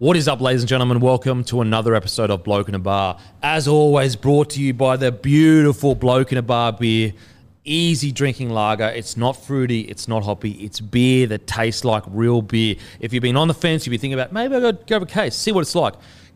What is up, ladies and gentlemen? Welcome to another episode of Bloke in a Bar. As always, brought to you by the beautiful Bloke in a Bar beer. Easy drinking lager. It's not fruity, it's not hoppy. It's beer that tastes like real beer. If you've been on the fence, you've been thinking about maybe I'll go grab a case, see what it's like.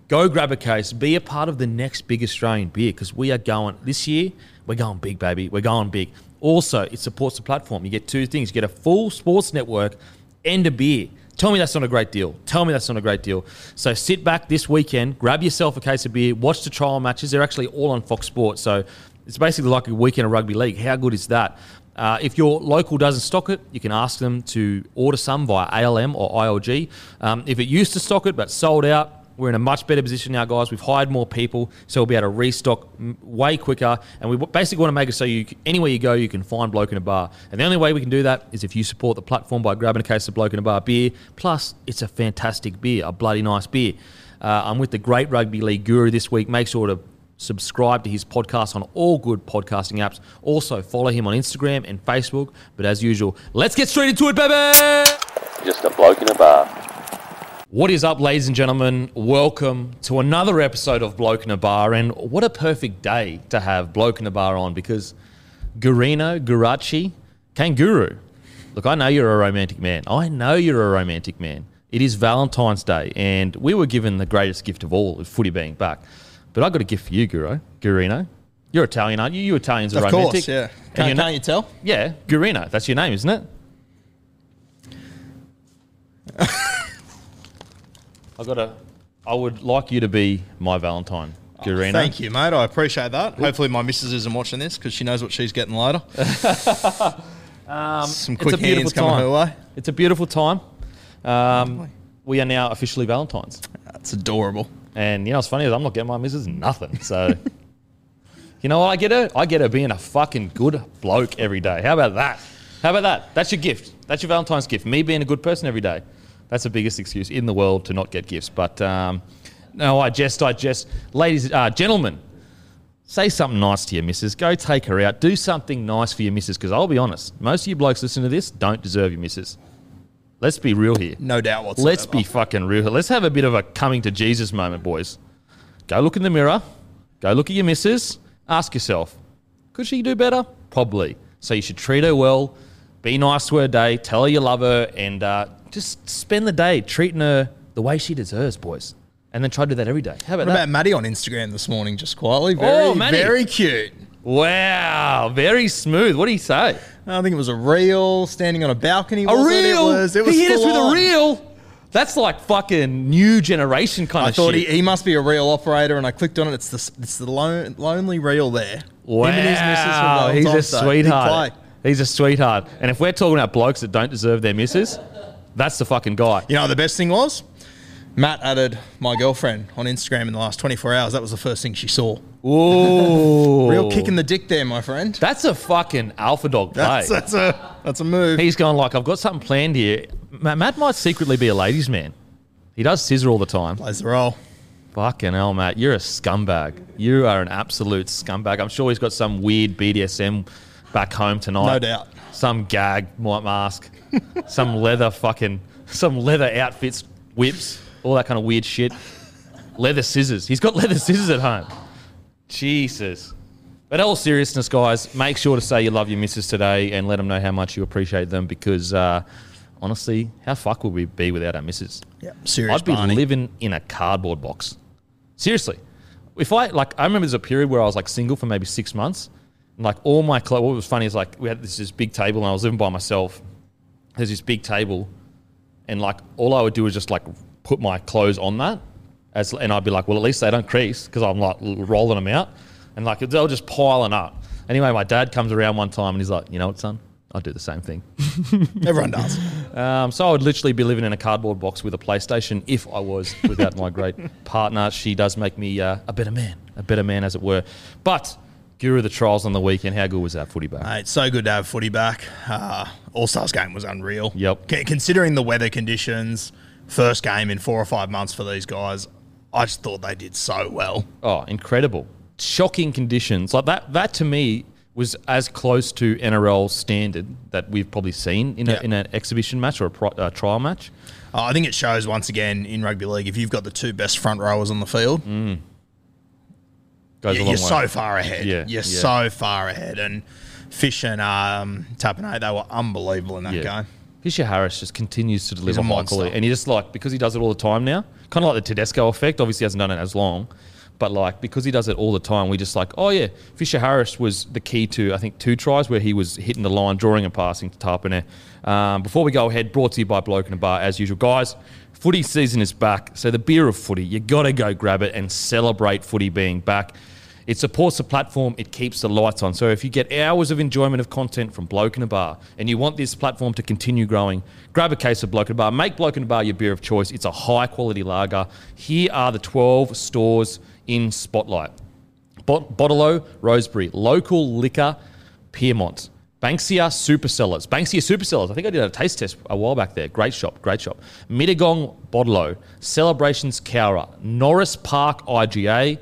Go grab a case. Be a part of the next big Australian beer because we are going this year. We're going big, baby. We're going big. Also, it supports the platform. You get two things. You get a full sports network and a beer. Tell me that's not a great deal. Tell me that's not a great deal. So sit back this weekend, grab yourself a case of beer, watch the trial matches. They're actually all on Fox Sports. So it's basically like a weekend of rugby league. How good is that? Uh, if your local doesn't stock it, you can ask them to order some via ALM or ILG. Um, if it used to stock it but sold out, we're in a much better position now, guys. We've hired more people, so we'll be able to restock way quicker. And we basically want to make it so you, anywhere you go, you can find Bloke in a Bar. And the only way we can do that is if you support the platform by grabbing a case of Bloke in a Bar beer. Plus, it's a fantastic beer, a bloody nice beer. Uh, I'm with the great rugby league guru this week. Make sure to subscribe to his podcast on all good podcasting apps. Also, follow him on Instagram and Facebook. But as usual, let's get straight into it, baby! Just a bloke in a bar. What is up, ladies and gentlemen? Welcome to another episode of Bloke in a Bar. And what a perfect day to have Bloke in a Bar on because Gurino, Gurachi, Kanguru. Look, I know you're a romantic man. I know you're a romantic man. It is Valentine's Day, and we were given the greatest gift of all, of footy being back. But I got a gift for you, Guru, Gurino. You're Italian, aren't you? You Italians are Of romantic. course, yeah. Can't, you're not- can't you tell? yeah, Gurino. That's your name, isn't it? I got a. I would like you to be my Valentine, Gurino. Thank you, mate. I appreciate that. Hopefully, my missus isn't watching this because she knows what she's getting later. Um, Some it's quick a beautiful hands coming time. her way. It's a beautiful time. Um, we are now officially Valentines, That's adorable. and you know what's funny is I'm not getting my missus nothing. So, you know what I get her? I get her being a fucking good bloke every day. How about that? How about that? That's your gift. That's your Valentine's gift. Me being a good person every day. That's the biggest excuse in the world to not get gifts. But um, no, I jest, I jest. Ladies, uh, gentlemen, say something nice to your missus. Go take her out. Do something nice for your missus. Because I'll be honest, most of you blokes listening to this don't deserve your missus. Let's be real here. No doubt whatsoever. Let's be fucking real. Let's have a bit of a coming to Jesus moment, boys. Go look in the mirror. Go look at your missus. Ask yourself, could she do better? Probably. So you should treat her well. Be nice to her day. Tell her you love her, and uh, just spend the day treating her the way she deserves, boys. And then try to do that every day. How about What that? about Maddie on Instagram this morning, just quietly? Oh, very, Oh, Maddie. very cute. wow, very smooth. What do you say? Uh, I think it was a reel standing on a balcony. A was reel. It was. It was he hit us full with a on. reel. That's like fucking new generation kind of. I of thought shit. he, he must be a real operator, and I clicked on it. It's the it's the lone, lonely reel there. Wow, Him and his missus he's a Valentine's sweetheart. He's a sweetheart. And if we're talking about blokes that don't deserve their misses, that's the fucking guy. You know the best thing was? Matt added my girlfriend on Instagram in the last 24 hours. That was the first thing she saw. Ooh. Real kick in the dick there, my friend. That's a fucking alpha dog play. That's, that's a that's a move. He's going like, I've got something planned here. Ma- Matt might secretly be a ladies' man. He does scissor all the time. Plays the role. Fucking hell, Matt. You're a scumbag. You are an absolute scumbag. I'm sure he's got some weird BDSM back home tonight. No doubt. Some gag mask. some leather fucking, some leather outfits, whips, all that kind of weird shit. Leather scissors. He's got leather scissors at home. Jesus. But all seriousness, guys, make sure to say you love your missus today and let them know how much you appreciate them because, uh, honestly, how fuck would we be without our missus? Yeah, seriously. I'd be Barney. living in a cardboard box. Seriously. If I, like, I remember there's a period where I was, like, single for maybe six months. And, like, all my clothes, what was funny is, like, we had this, this big table and I was living by myself. There's this big table. And, like, all I would do is just, like, put my clothes on that. As, and I'd be like, well, at least they don't crease because I'm, like, rolling them out. And, like, they're just piling up. Anyway, my dad comes around one time and he's like, you know what, son? I'll do the same thing. Everyone does. Um, so I would literally be living in a cardboard box with a PlayStation if I was without my great partner. She does make me uh, a better man, a better man as it were. But Guru the trials on the weekend, how good was that footy back? Mate, so good to have footy back. Uh, All Stars game was unreal. Yep. C- considering the weather conditions, first game in four or five months for these guys, I just thought they did so well. Oh, incredible! Shocking conditions like that. That to me was as close to NRL standard that we've probably seen in, a, in an exhibition match or a pro, uh, trial match. Uh, I think it shows once again in rugby league if you've got the two best front rowers on the field, Goes a you're way. so far ahead. Yeah, You're yeah. so far ahead. And Fish and um, they were unbelievable in that game. Fisher Harris just continues to deliver high quality, and he just like because he does it all the time now, kind of like the Tedesco effect. Obviously, he hasn't done it as long, but like because he does it all the time, we just like, oh yeah, Fisher Harris was the key to I think two tries where he was hitting the line, drawing and passing to Tapine. Um, before we go ahead, brought to you by Bloke and a Bar as usual, guys. Footy season is back, so the beer of footy, you got to go grab it and celebrate footy being back. It supports the platform, it keeps the lights on. So if you get hours of enjoyment of content from Bloke and a Bar and you want this platform to continue growing, grab a case of Bloke and a Bar. Make Bloke and a Bar your beer of choice. It's a high quality lager. Here are the 12 stores in Spotlight. Bot- Bottle Rosebery, Local Liquor, Pyrmont, Banksia Supercellars, Banksia Supercellars. I think I did a taste test a while back there. Great shop, great shop. Mittagong Bottle, Celebrations Cowra, Norris Park IGA,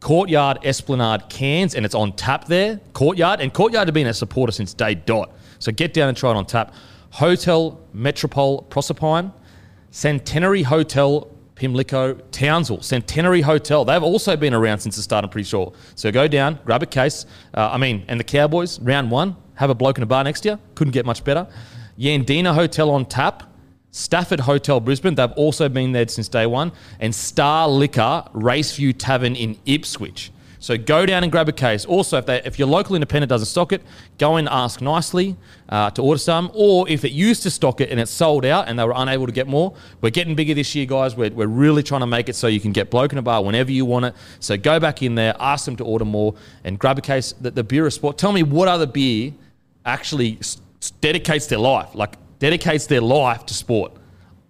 Courtyard Esplanade Cairns, and it's on tap there. Courtyard, and Courtyard have been a supporter since day dot. So get down and try it on tap. Hotel Metropole Proserpine, Centenary Hotel Pimlico, Townsville, Centenary Hotel. They've also been around since the start, I'm pretty sure. So go down, grab a case. Uh, I mean, and the Cowboys, round one, have a bloke in a bar next year. Couldn't get much better. Yandina Hotel on tap. Stafford Hotel Brisbane, they've also been there since day one. And Star Liquor Raceview Tavern in Ipswich. So go down and grab a case. Also, if, they, if your local independent doesn't stock it, go and ask nicely uh, to order some. Or if it used to stock it and it's sold out and they were unable to get more, we're getting bigger this year, guys. We're, we're really trying to make it so you can get bloke in a bar whenever you want it. So go back in there, ask them to order more, and grab a case. The, the beer of sport. Tell me what other beer actually s- dedicates their life, like dedicates their life to sport.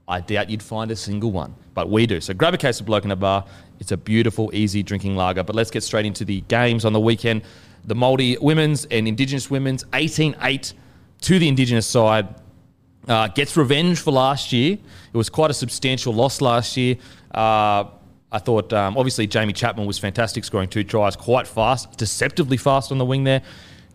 I doubt you'd find a single one, but we do. So grab a case of Bloke in a Bar. It's a beautiful, easy drinking lager. But let's get straight into the games on the weekend. The Māori women's and Indigenous women's 18 8 to the Indigenous side. Uh, gets revenge for last year. It was quite a substantial loss last year. Uh, I thought, um, obviously, Jaime Chapman was fantastic, scoring two tries quite fast, deceptively fast on the wing there.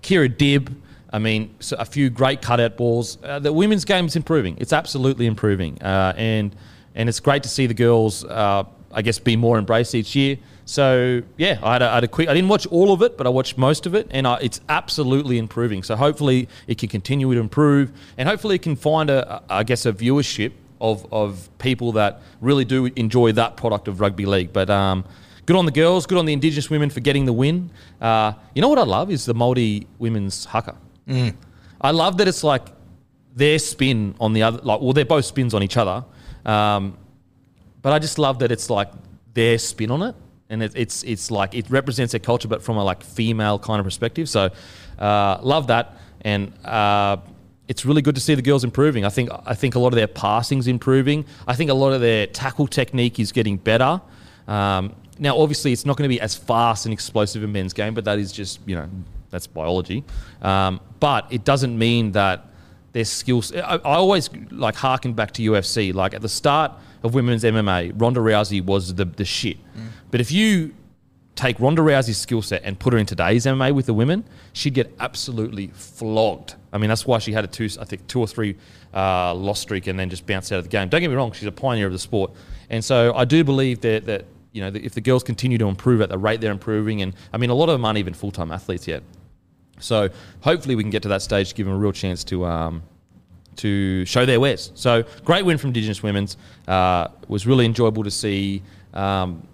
Kirra Dibb, I mean, so a few great cutout balls. Uh, the women's game is improving. It's absolutely improving. Uh, and, and it's great to see the girls, uh, I guess, be more embraced each year. So, yeah, I had, a, I had a quick, I didn't watch all of it, but I watched most of it, and I, it's absolutely improving. So, hopefully, it can continue to improve, and hopefully, it can find, a, I guess, a viewership of, of people that really do enjoy that product of rugby league. But um, good on the girls, good on the Indigenous women for getting the win. Uh, you know what I love is the Māori women's haka. I love that it's like their spin on the other, like, well, they're both spins on each other. Um, but I just love that it's like their spin on it, and it, it's it's like it represents their culture, but from a like female kind of perspective. So, uh, love that, and uh, it's really good to see the girls improving. I think I think a lot of their passing's improving. I think a lot of their tackle technique is getting better. Um, now, obviously, it's not going to be as fast and explosive in men's game, but that is just you know that's biology. Um, but it doesn't mean that their skills. I, I always like harken back to UFC. Like at the start of women's MMA, Ronda Rousey was the the shit. But if you take Ronda Rousey's skill set and put her in today's MMA with the women, she'd get absolutely flogged. I mean, that's why she had a two, I think, two or three uh, loss streak and then just bounced out of the game. Don't get me wrong, she's a pioneer of the sport, and so I do believe that that you know if the girls continue to improve at the rate they're improving, and I mean, a lot of them aren't even full time athletes yet. So hopefully we can get to that stage to give them a real chance to um, to show their wares. So great win from Indigenous Women's. Uh, was really enjoyable to see um,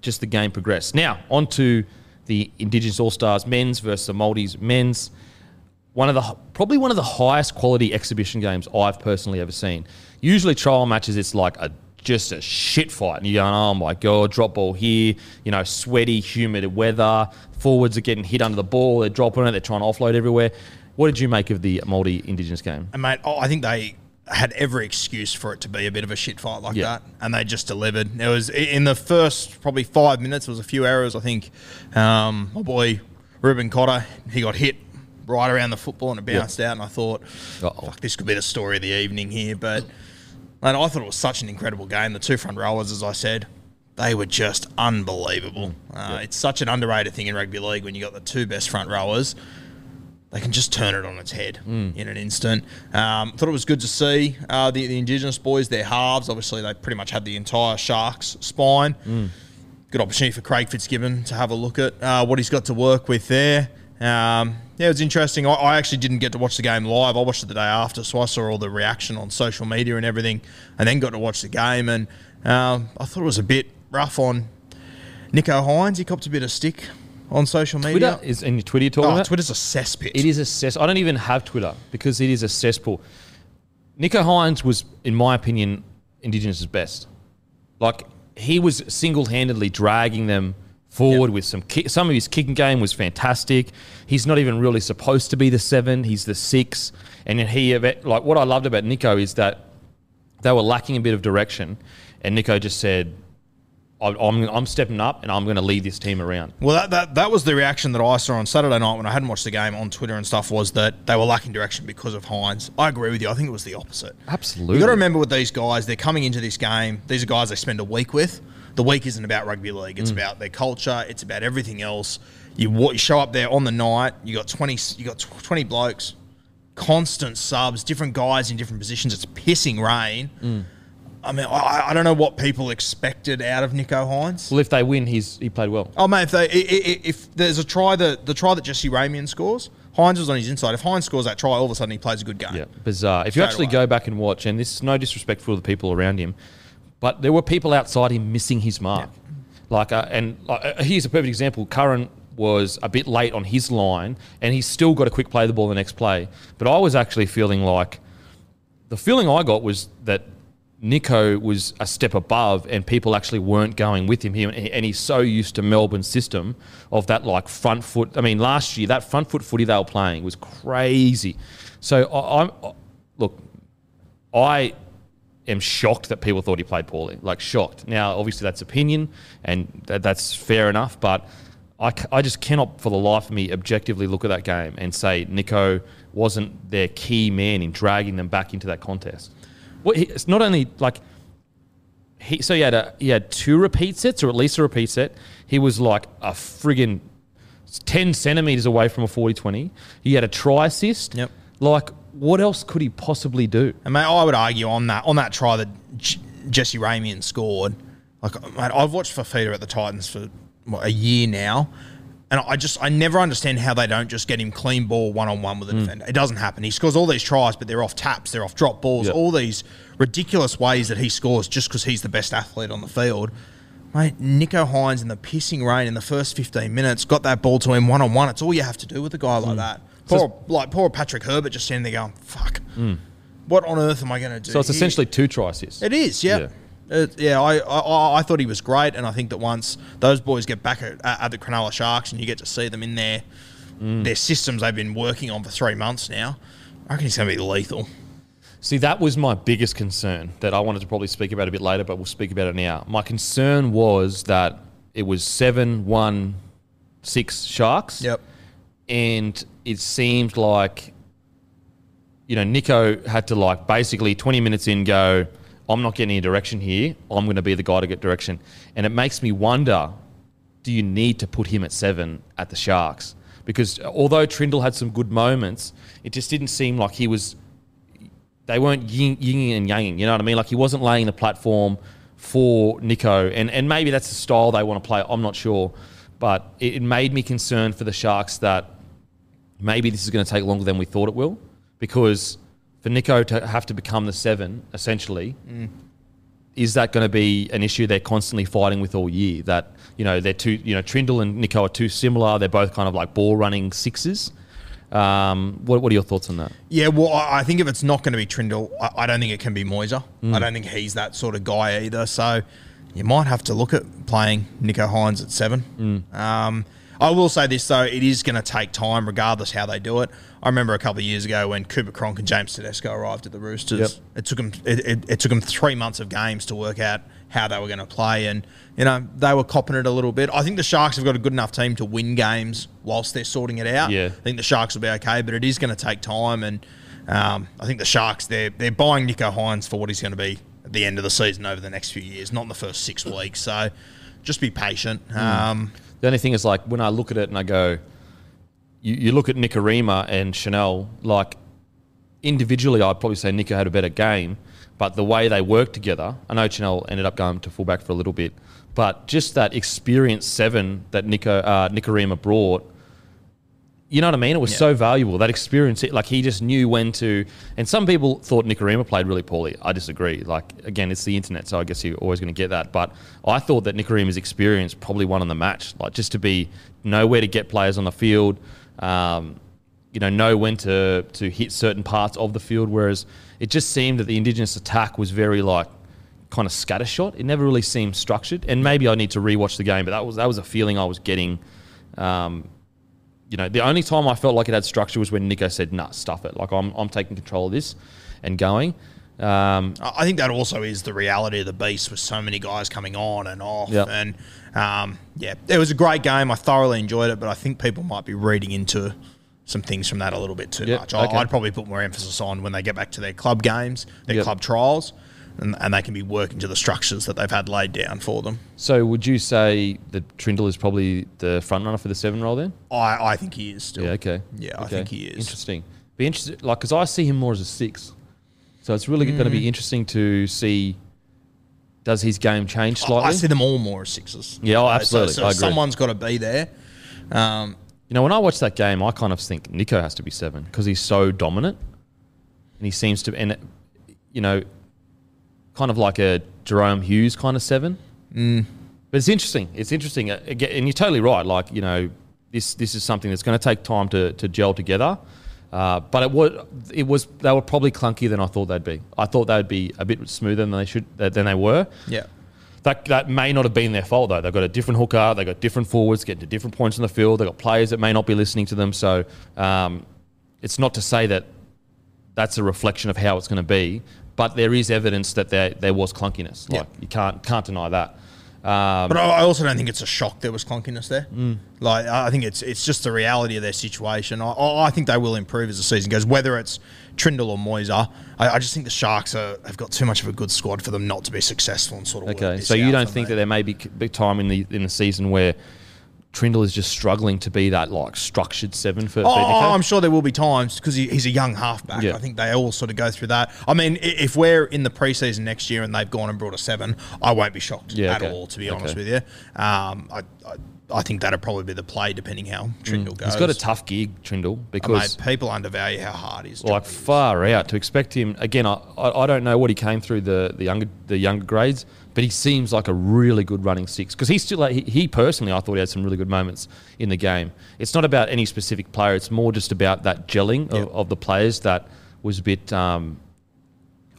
just the game progress. Now on to the Indigenous All Stars men's versus the Maldives men's. One of the probably one of the highest quality exhibition games I've personally ever seen. Usually trial matches, it's like a just a shit fight, and you're going, oh my god, drop ball here, you know, sweaty, humid weather. Forwards are getting hit under the ball, they're dropping it, they're trying to offload everywhere. What did you make of the Maldi Indigenous game? And mate, oh, I think they had every excuse for it to be a bit of a shit fight like Yeah. that, and they just delivered. It was in the first probably five minutes. There was a few errors. I think um, my boy Reuben Cotter he got hit right around the football and it bounced out, and I thought, Uh-oh. fuck, this could be the story of the evening here. But mate, I thought it was such an incredible game. The two front rowers, as I said. They were just unbelievable. Uh, It's such an underrated thing in rugby league when you got the two best front rowers they can just turn it on its head in an instant. Um, thought it was good to see uh, the, the Indigenous boys, their halves. Obviously, they pretty much had the entire Sharks spine. Good opportunity for Craig Fitzgibbon to have a look at uh, what he's got to work with there. Um, yeah, it was interesting. I, I actually didn't get to watch the game live. I watched it the day after, so I saw all the reaction on social media and everything, and then got to watch the game. And um, I thought it was a bit rough on Nicho Hynes. He copped a bit of stick on social media. Twitter is in your Twitter you're talking Oh, about? Twitter's a cesspit. It is a cess. I don't even have Twitter because it is a cesspool. Nicho Hynes was, in my opinion, Indigenous' best. Like he was single-handedly dragging them forward Yep. with some kick. Some of his kicking game was fantastic. He's not even really supposed to be the seven. He's the six. And he like what I loved about Nicho is that they were lacking a bit of direction, and Nicho just said, "I'm, I'm, I'm stepping up and I'm going to lead this team around." Well, that, that that was the reaction that I saw on Saturday night when I hadn't watched the game on Twitter and stuff. Was that they were lacking direction because of Hynes? I agree with you. I think it was the opposite. Absolutely. You got to remember with these guys, they're coming into this game. These are guys they spend a week with. The week isn't about rugby league. Mm. It's about their culture. It's about everything else. You, you show up there on the night. You got twenty. You got twenty blokes, constant subs, different guys in different positions. It's pissing rain. Mm. I mean, I, I don't know what people expected out of Nicho Hynes. Well, if they win, he's he played well. Oh mate, if, they, i- i- if there's a try that the try that Jesse Ramien scores, Hynes was on his inside. If Hynes scores that try, all of a sudden he plays a good game. Yeah, bizarre. If you actually away. go back and watch, and this is no disrespect for the people around him, but there were people outside him missing his mark. Like, uh, and uh, here's a perfect example. Curran was a bit late on his line, and he's still got a quick play the ball the next play. But I was actually feeling like the feeling I got was that Nicho was a step above, and people actually weren't going with him. He, and he's so used to Melbourne's system of that like front foot. I mean, last year that front foot footy they were playing was crazy. So I, I'm I- look, I am shocked that people thought he played poorly. Like shocked. Now, obviously that's opinion, and that, that's fair enough. But I, c- I just cannot, for the life of me, objectively look at that game and say Nicho wasn't their key man in dragging them back into that contest. Well, he, it's not only like he. So he had a he had two repeat sets, or at least a repeat set. He was like a friggin' ten centimeters away from a 40-20. He had a try assist. Yep. Like, what else could he possibly do? And mate, I would argue on that on that try that J- Jesse Ramien scored. Like, mate, I've watched Fifita at the Titans for what, a year now, and I just I never understand how they don't just get him clean ball one on one with a hmm. defender. It doesn't happen. He scores all these tries, but they're off taps, they're off drop balls, Yep. all these ridiculous ways that he scores just because he's the best athlete on the field. Mate, Nicho Hynes in the pissing rain in the first 15 minutes got that ball to him one on one. It's all you have to do with a guy like hmm. that. Poor, like poor Patrick Herbert just standing there going, "Fuck, mm. what on earth am I going to do?" So it's here?" essentially two assists. It is, yeah. Yeah. It- yeah, I, I I thought he was great, and I think that once those boys get back at, at the Cronulla Sharks and you get to see them in their mm. their systems they've been working on for three months now, I reckon he's going to be lethal. See, that was my biggest concern that I wanted to probably speak about a bit later, but we'll speak about it now. My concern was that it was seven, one, six Sharks. And it seemed like you know Nicho had to like basically 20 minutes in go I'm not getting any direction here. I'm going to be the guy to get direction. And it makes me wonder do you need to put him at 7 at the Sharks? Because although Trindall had some good moments it just didn't seem like he was they weren't yin, yinging and yanging you know what I mean? Like he wasn't laying the platform for Nicho. And and maybe that's the style they want to play I'm not sure. But it made me concerned for the Sharks that maybe this is going to take longer than we thought it will because for Nicho to have to become the seven, essentially, is that going to be an issue they're constantly fighting with all year? That, you know, they're too you know, Trindall and Nicho are too similar. They're both kind of like ball running sixes. Um, what, what are your thoughts on that? Yeah, well, I I think if it's not going to be Trindall, I, I don't think it can be Moiser. Mm. I don't think he's that sort of guy either. So you might have to look at playing Nicho Hynes at seven. Mm. Um, I will say this though, it is going to take time, regardless how they do it. I remember a couple of years ago when Cooper Cronk and James Tedesco arrived at the Roosters. Yep. It took them it, it, it took them three months of games to work out how they were going to play, and you know they were copping it a little bit. I think the Sharks have got a good enough team to win games whilst they're sorting it out. Yeah. I think the Sharks will be okay, but it is going to take time. And um, I think the Sharks they're they're buying Nicho Hynes for what he's going to be at the end of the season over the next few years, not in the first six weeks. So just be patient. Um, The only thing is, like, when I look at it and I go, you, you look at Nikorima and Chanel, like individually, I'd probably say Nicho had a better game, but the way they worked together, I know Chanel ended up going to fullback for a little bit, but just that experienced seven that Nicho uh, Nikorima brought, you know what I mean? It was Yeah. so valuable. That experience, it, like he just knew when to. And some people thought Nikorima played really poorly. I disagree. Like again, it's the internet, so I guess you're always going to get that. But I thought that Nikorima's experience probably won on the match. Like just to be know where to get players on the field. Um, you know, know when to to hit certain parts of the field. Whereas it just seemed that the Indigenous attack was very like kind of scattershot. It never really seemed structured. And maybe I need to rewatch the game, but that was that was a feeling I was getting. Um, you know, the only time I felt like it had structure was when Nicho said, "Nah, stuff it. Like I'm I'm taking control of this and going." Um, I think that also is the reality of the beast with so many guys coming on and off. Yep. And um, yeah, it was a great game. I thoroughly enjoyed it, but I think people might be reading into some things from that a little bit too Yep, much. I, okay. I'd probably put more emphasis on when they get back to their club games, their Yep. club trials, and, and they can be working to the structures that they've had laid down for them. so would you say that Trindall is probably the front runner for the seven role then? I, I think he is still. Yeah, okay. Yeah, I think he is. Interesting. Be interested, like, because I see him more as a six. So it's really going to Mm. be interesting to see does his game change slightly? I see them all more as sixes. Yeah, oh, so- absolutely. So, agree. someone's got to be there. Um, You know, when I watch that game, I kind of think Nicho has to be seven because he's so dominant, and he seems to, and you know, kind of like a Jahrome Hughes kind of seven. Mm. But it's interesting. It's interesting, Uh, and you're totally right. Like you know, this this is something that's going to take time to to gel together. Uh, but it was it was they were probably clunkier than I thought they'd be. I thought they'd be a bit smoother than they should than they were. yeah. That, that may not have been their fault though. They've got a different hooker. They've got different forwards getting to different points in the field. They've got players that may not be listening to them. So um, it's not to say that that's a reflection of how it's going to be, but there is evidence that there there was clunkiness. Yeah. Like you can't can't deny that. Um, But I also don't think it's a shock there was clunkiness there. Mm. Like I think it's it's just the reality of their situation. I, I think they will improve as the season goes. Whether it's Trindall or Moiser, I, I just think the Sharks are, have got too much of a good squad for them not to be successful and sort of. okay, so you don't think me. that there may be time in the in the season where Trindall is just struggling to be that like structured seven for, Oh, Nicho? I'm sure there will be times because he, he's a young halfback. Yeah. I think they all sort of go through that. I mean, if we're in the preseason next year and they've gone and brought a seven, I won't be shocked Yeah, at okay. all. To be Okay. honest with you, um, I, I I think that'd probably be the play depending how Trindall goes. Mm. He's got a tough gig, Trindall, Uh, because mate, people undervalue how hard he's like far out to expect him again. I, I I don't know what he came through the the younger the younger grades, but he seems like a really good running six because he's still like he, he personally I thought he had some really good moments in the game. It's not about any specific player; it's more just about that gelling Yep. of, of the players that was a bit. Um,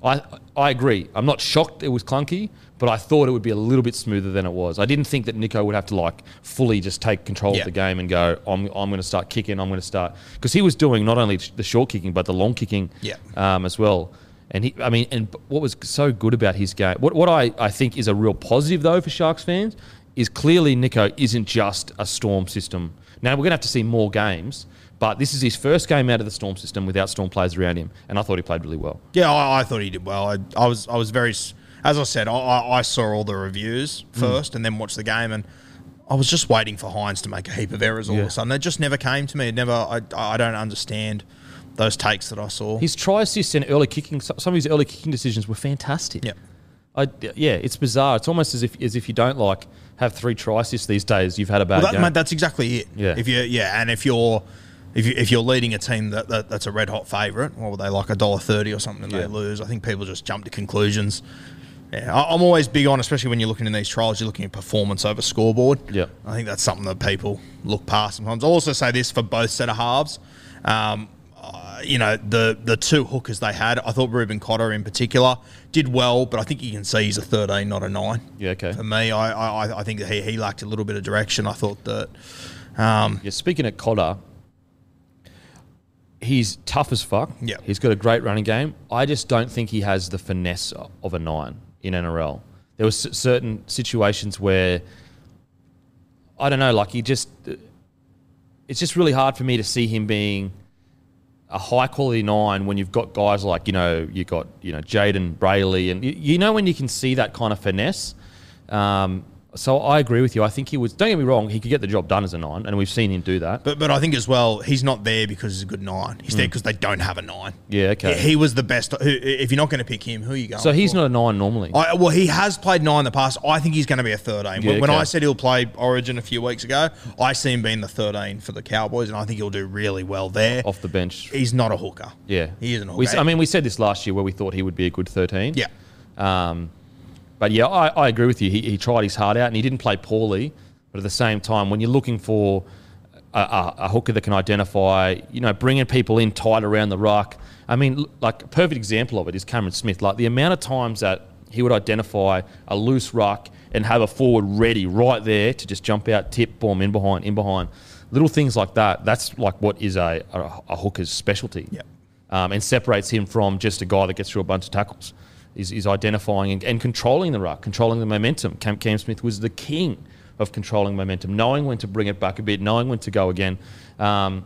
I I agree. I'm not shocked it was clunky, but I thought it would be a little bit smoother than it was. I didn't think that Nicho would have to like fully just take control Yeah. of the game and go. I'm I'm going to start kicking. I'm going to start because he was doing not only the short kicking but the long kicking Yeah. um, as well. And he, I mean, and what was so good about his game? What what I, I think is a real positive though for Sharks fans is clearly Nicho isn't just a Storm system. Now we're going to have to see more games. But this is his first game out of the Storm system without Storm players around him, and I thought he played really well. Yeah, I, I thought he did well. I, I was I was very, as I said, I, I saw all the reviews Hmm. first and then watched the game, and I was just waiting for Hynes to make a heap of errors all Yeah. of a sudden. It just never came to me. It never. I, I don't understand those takes that I saw. His try assists and early kicking, some of his early kicking decisions were fantastic. Yeah. I, yeah, it's bizarre. It's almost as if as if you don't like have three try assists these days. You've had a bad Well, that, game. mate, that's exactly it. Yeah. If you yeah, and if you're if you if you're leading a team that, that that's a red hot favourite, what were they like a dollar thirty or something? and Yeah. They lose. I think people just jump to conclusions. Yeah, I- I'm always big on, especially when you're looking in these trials, you're looking at performance over scoreboard. Yep. I think that's something that people look past sometimes. I'll also say this for both set of halves. Um, uh, you know, the the two hookers they had, I thought Reuben Cotter in particular did well, but I think you can see he's a 13, not a 9. Yeah, okay. For me, I, I, I think that he, he lacked a little bit of direction. I thought that. Um, Yeah, speaking of Cotter, he's tough as fuck. Yeah. He's got a great running game. I just don't think he has the finesse of a nine in NRL. There were certain situations where I don't know, like he just it's just really hard for me to see him being a high quality nine when you've got guys like, you know, you got, you know, Jayden Brailey and you, you know when you can see that kind of finesse. Um, So I agree with you. I think he was. Don't get me wrong. He could get the job done as a nine, and we've seen him do that. But but I think as well, he's not there because he's a good nine. He's there because they don't have a nine. Mm. Yeah, okay. He was the best. Who, if you're not going to pick him, who are you going? so he's for? not a nine normally. I, well, he has played nine in the past. I think he's going to be a 13. Yeah, when okay. I said he'll play Origin a few weeks ago, I see him being the 13 for the Cowboys, and I think he'll do really well there. off the bench. He's not a hooker. Yeah, he isn't a hooker. We, I mean, we said this last year where we thought he would be a good thirteen. yeah. Um, but yeah, I, I agree with you. He, he tried his heart out and he didn't play poorly. But at the same time, when you're looking for a, a, a hooker that can identify, you know, bringing people in tight around the ruck. I mean, like a perfect example of it is Cameron Smith. Like the amount of times that he would identify a loose ruck and have a forward ready right there to just jump out, tip, boom, in behind, in behind. Little things like that. That's like what is a, a, a hooker's specialty Yep. um, and separates him from just a guy that gets through a bunch of tackles. Is, is identifying and, and controlling the ruck, controlling the momentum. Cam, Cam Smith was the king of controlling momentum, knowing when to bring it back a bit, knowing when to go again. Um,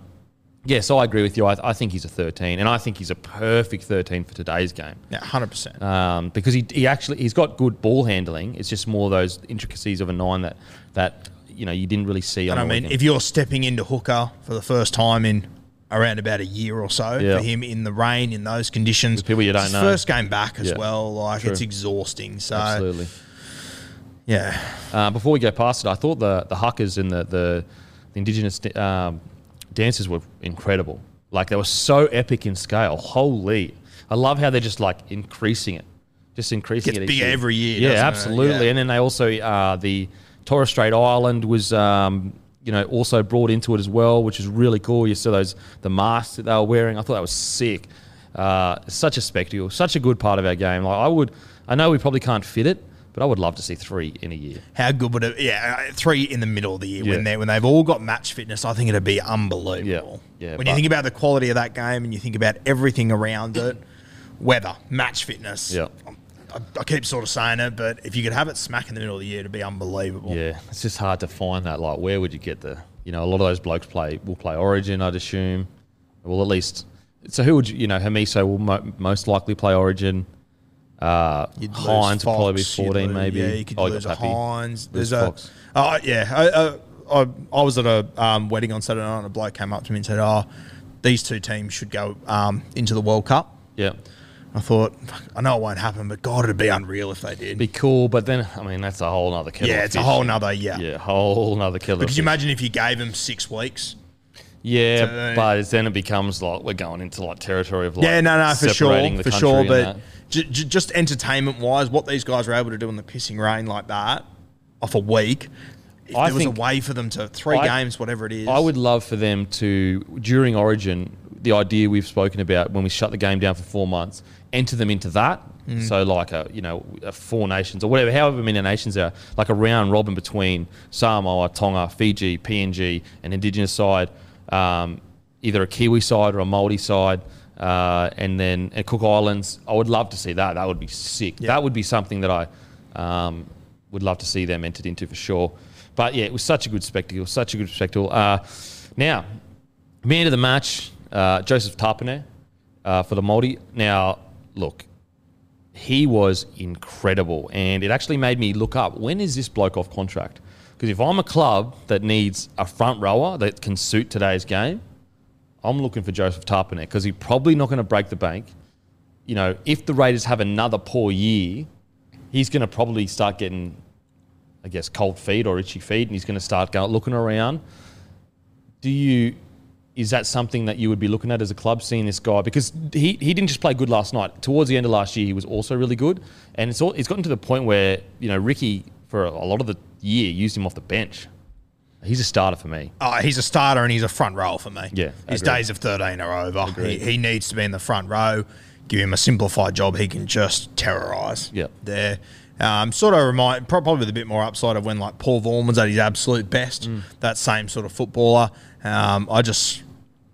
yeah, so I agree with you. I, I think he's a 13, and I think he's a perfect 13 for today's game. Yeah, 100%. Um, because he, he actually he's got good ball handling. It's just more those intricacies of a nine that that you know you didn't really see. on and I mean, weekend. if you're stepping into hooker for the first time in around about a year or so Yeah. for him in the rain in those conditions, With people you don't his know. First game back as Yeah. well, like True. it's exhausting. So absolutely. yeah, Uh, before we go past it, I thought the the hakas and the the, the indigenous um, dances were incredible. Like they were so epic in scale. Holy! I love how they're just like increasing it, just increasing Gets it. each bigger every year, Yeah, doesn't it? absolutely. Yeah. And then they also uh, the Torres Strait Island was. Um, you know, also brought into it as well, which is really cool. You saw those the masks that they were wearing. I thought that was sick. Uh, such a spectacle, such a good part of our game. Like I would, I know we probably can't fit it, but I would love to see three in a year. how good would it? Yeah, uh, three in the middle of the year Yeah. when they when they've all got match fitness. I think it'd be unbelievable. Yeah, yeah, when you think about the quality of that game and you think about everything around it, weather, match fitness. Yeah. I, I keep sort of saying it, but if you could have it smack in the middle of the year, it'd be unbelievable. Yeah, it's just hard to find that. Like, where would you get the? You know, a lot of those blokes play will play Origin, I'd assume. Well, at least. So who would you? You know, Hamiso will mo- most likely play Origin. Uh, You'd Hynes will probably be fourteen, lose- maybe. Yeah, you could Oh, lose a. Hynes. There's a, Fox. oh yeah. I, I, I, I was at a um, wedding on Saturday night, and a bloke came up to me and said, "Oh, these two teams should go um, into the World Cup." Yeah, I thought, I know it won't happen, but God, it'd be unreal if they did. be cool. But then, I mean, that's a whole nother kettle. yeah, it's a whole nother yeah. Yeah, whole nother killer. Could you imagine if you gave them six weeks? Yeah, to- but then it becomes like we're going into like territory of like yeah, no, no, for sure, for sure. But j- j- just entertainment wise, what these guys were able to do in the pissing rain like that off a week. If I there was a way for them to three I- games, whatever it is. I would love for them to during Origin, the idea we've spoken about when we shut the game down for four months, enter them into that. Mm. So like a you know a four nations or whatever, however many nations are, like a round robin between Samoa, Tonga, Fiji, PNG, and Indigenous side, um, either a Kiwi side or a Maori side. Uh, and then and Cook Islands, I would love to see that. That would be sick. That would be something that I um, would love to see them entered into for sure. But yeah, it was such a good spectacle, such a good spectacle. Uh, now, man of the match, uh, Joseph Tapine uh, for the Māori. Now, look, he was incredible, and it actually made me look up when is this bloke off contract? Because if I'm a club that needs a front rower that can suit today's game, I'm looking for Joseph Tapine because he's probably not going to break the bank. You know, if the Raiders have another poor year, he's going to probably start getting, I guess, cold feet or itchy feet, and he's going to start going looking around. Do you? Is that something that you would be looking at as a club, seeing this guy? Because he, he didn't just play good last night. Towards the end of last year, he was also really good, and it's all, it's gotten to the point where you know Ricky for a, lot of the year used him off the bench. He's a starter for me. Oh, he's a starter and he's a front row for me. Yeah, his agreed. days of thirteen are over. He, he needs to be in the front row. Give him a simplified job. He can just terrorise. Yeah. there. Um, sort of remind probably with a bit more upside of when like Paul Vaughan's at his absolute best. Mm. That same sort of footballer. Um, I just.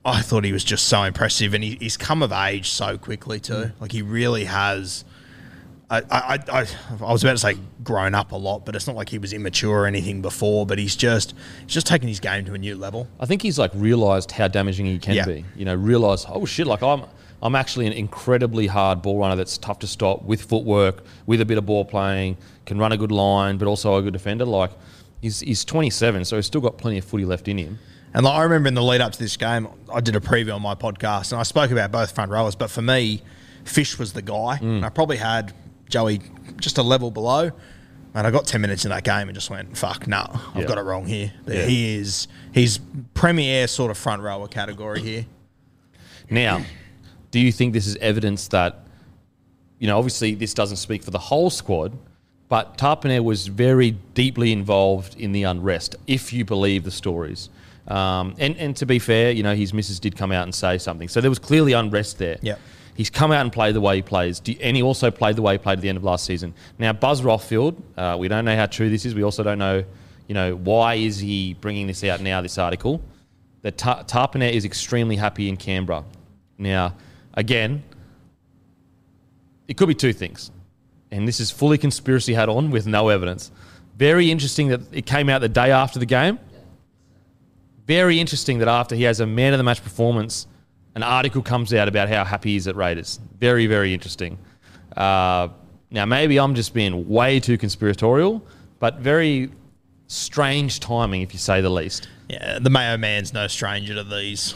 I thought he was just so impressive, and he, he's come of age so quickly too. Mm. Like he really has. I, I, I, I was about to say grown up a lot, but it's not like he was immature or anything before. But he's just he's just taken his game to a new level. I think he's like realised how damaging he can Yeah. be. You know, realised, oh shit, like I'm I'm actually an incredibly hard ball runner that's tough to stop with footwork, with a bit of ball playing, can run a good line, but also a good defender. Like he's he's 27, so he's still got plenty of footy left in him. And like, I remember in the lead up to this game, I did a preview on my podcast, and I spoke about both front rowers. But for me, Fish was the guy. Mm. And I probably had Joey just a level below. And I got ten minutes in that game and just went, "Fuck, no, I've Yeah. got it wrong here." Yeah. He is he's premier sort of front rower category here. Now, do you think this is evidence that, you know, obviously this doesn't speak for the whole squad, but Tapine was very deeply involved in the unrest, if you believe the stories. Um, and, and to be fair, you know, his missus did come out and say something. So there was clearly unrest there. Yep. He's come out and played the way he plays. And he also played the way he played at the end of last season. Now, Buzz Rothfield, uh, we don't know how true this is. We also don't know, you know, why is he bringing this out now, this article. That Ta- Tapine is extremely happy in Canberra. Now, again, it could be two things. And this is fully conspiracy hat on with no evidence. Very interesting that it came out the day after the game. Very interesting that after he has a man of the match performance, an article comes out about how happy he is at Raiders. Very, very interesting. Uh, now, maybe I'm just being way too conspiratorial, but very strange timing, if you say the least. Yeah, the Mayo man's no stranger to these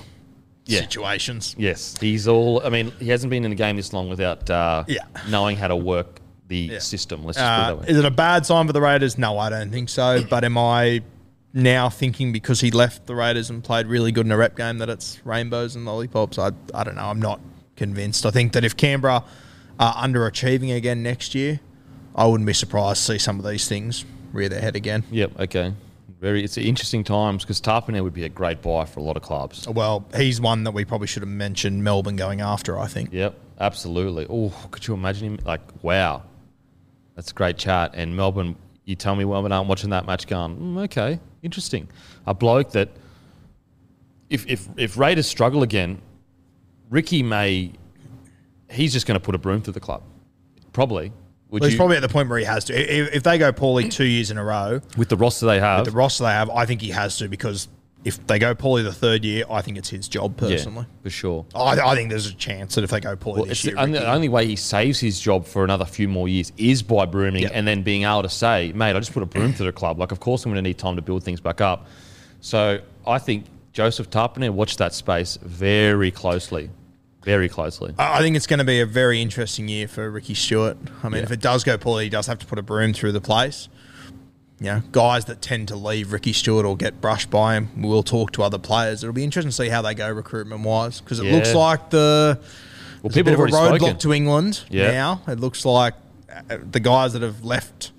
Yeah. situations. Yes, he's all. I mean, he hasn't been in the game this long without uh, Yeah. knowing how to work the Yeah. system. Let's just Uh, put it that way. is it a bad sign for the Raiders? No, I don't think so. But am I now thinking because he left the Raiders and played really good in a rep game that it's rainbows and lollipops? I, I don't know. I'm not convinced. I think that if Canberra are underachieving again next year, I wouldn't be surprised to see some of these things rear their head again. Yep. Okay. Very. It's interesting times because Tapine would be a great buy for a lot of clubs. Well, he's one that we probably should have mentioned Melbourne going after, I think. Yep. Absolutely. Oh, could you imagine him? Like, wow, that's a great chat. And Melbourne, you tell me Melbourne aren't watching that match, going, mm, okay, interesting. A bloke that, if if if Raiders struggle again, Ricky may, he's just going to put a broom through the club, probably. Would Well, he's you, probably at the point where he has to. If, if they go poorly two years in a row, with the roster they have, With the roster they have, I think he has to because if they go poorly the third year, I think it's his job yeah, personally. for sure. I, I think there's a chance that if they go poorly Well, it's year, the only, Ricky- only way he saves his job for another few more years is by brooming Yep. and then being able to say, mate, I just put a broom through the club. Like, of course, I'm going to need time to build things back up. So I think Joseph Tapine watched that space very closely. Very closely. I I think it's going to be a very interesting year for Ricky Stuart. I mean, Yeah. if it does go poorly, he does have to put a broom through the place. You know, guys that tend to leave Ricky Stuart or get brushed by him we will talk to other players. It'll be interesting to see how they go recruitment wise because it Yeah. looks like the Well, people a bit have of a roadblock spoken. to England Yeah. now. It looks like uh, the guys that have left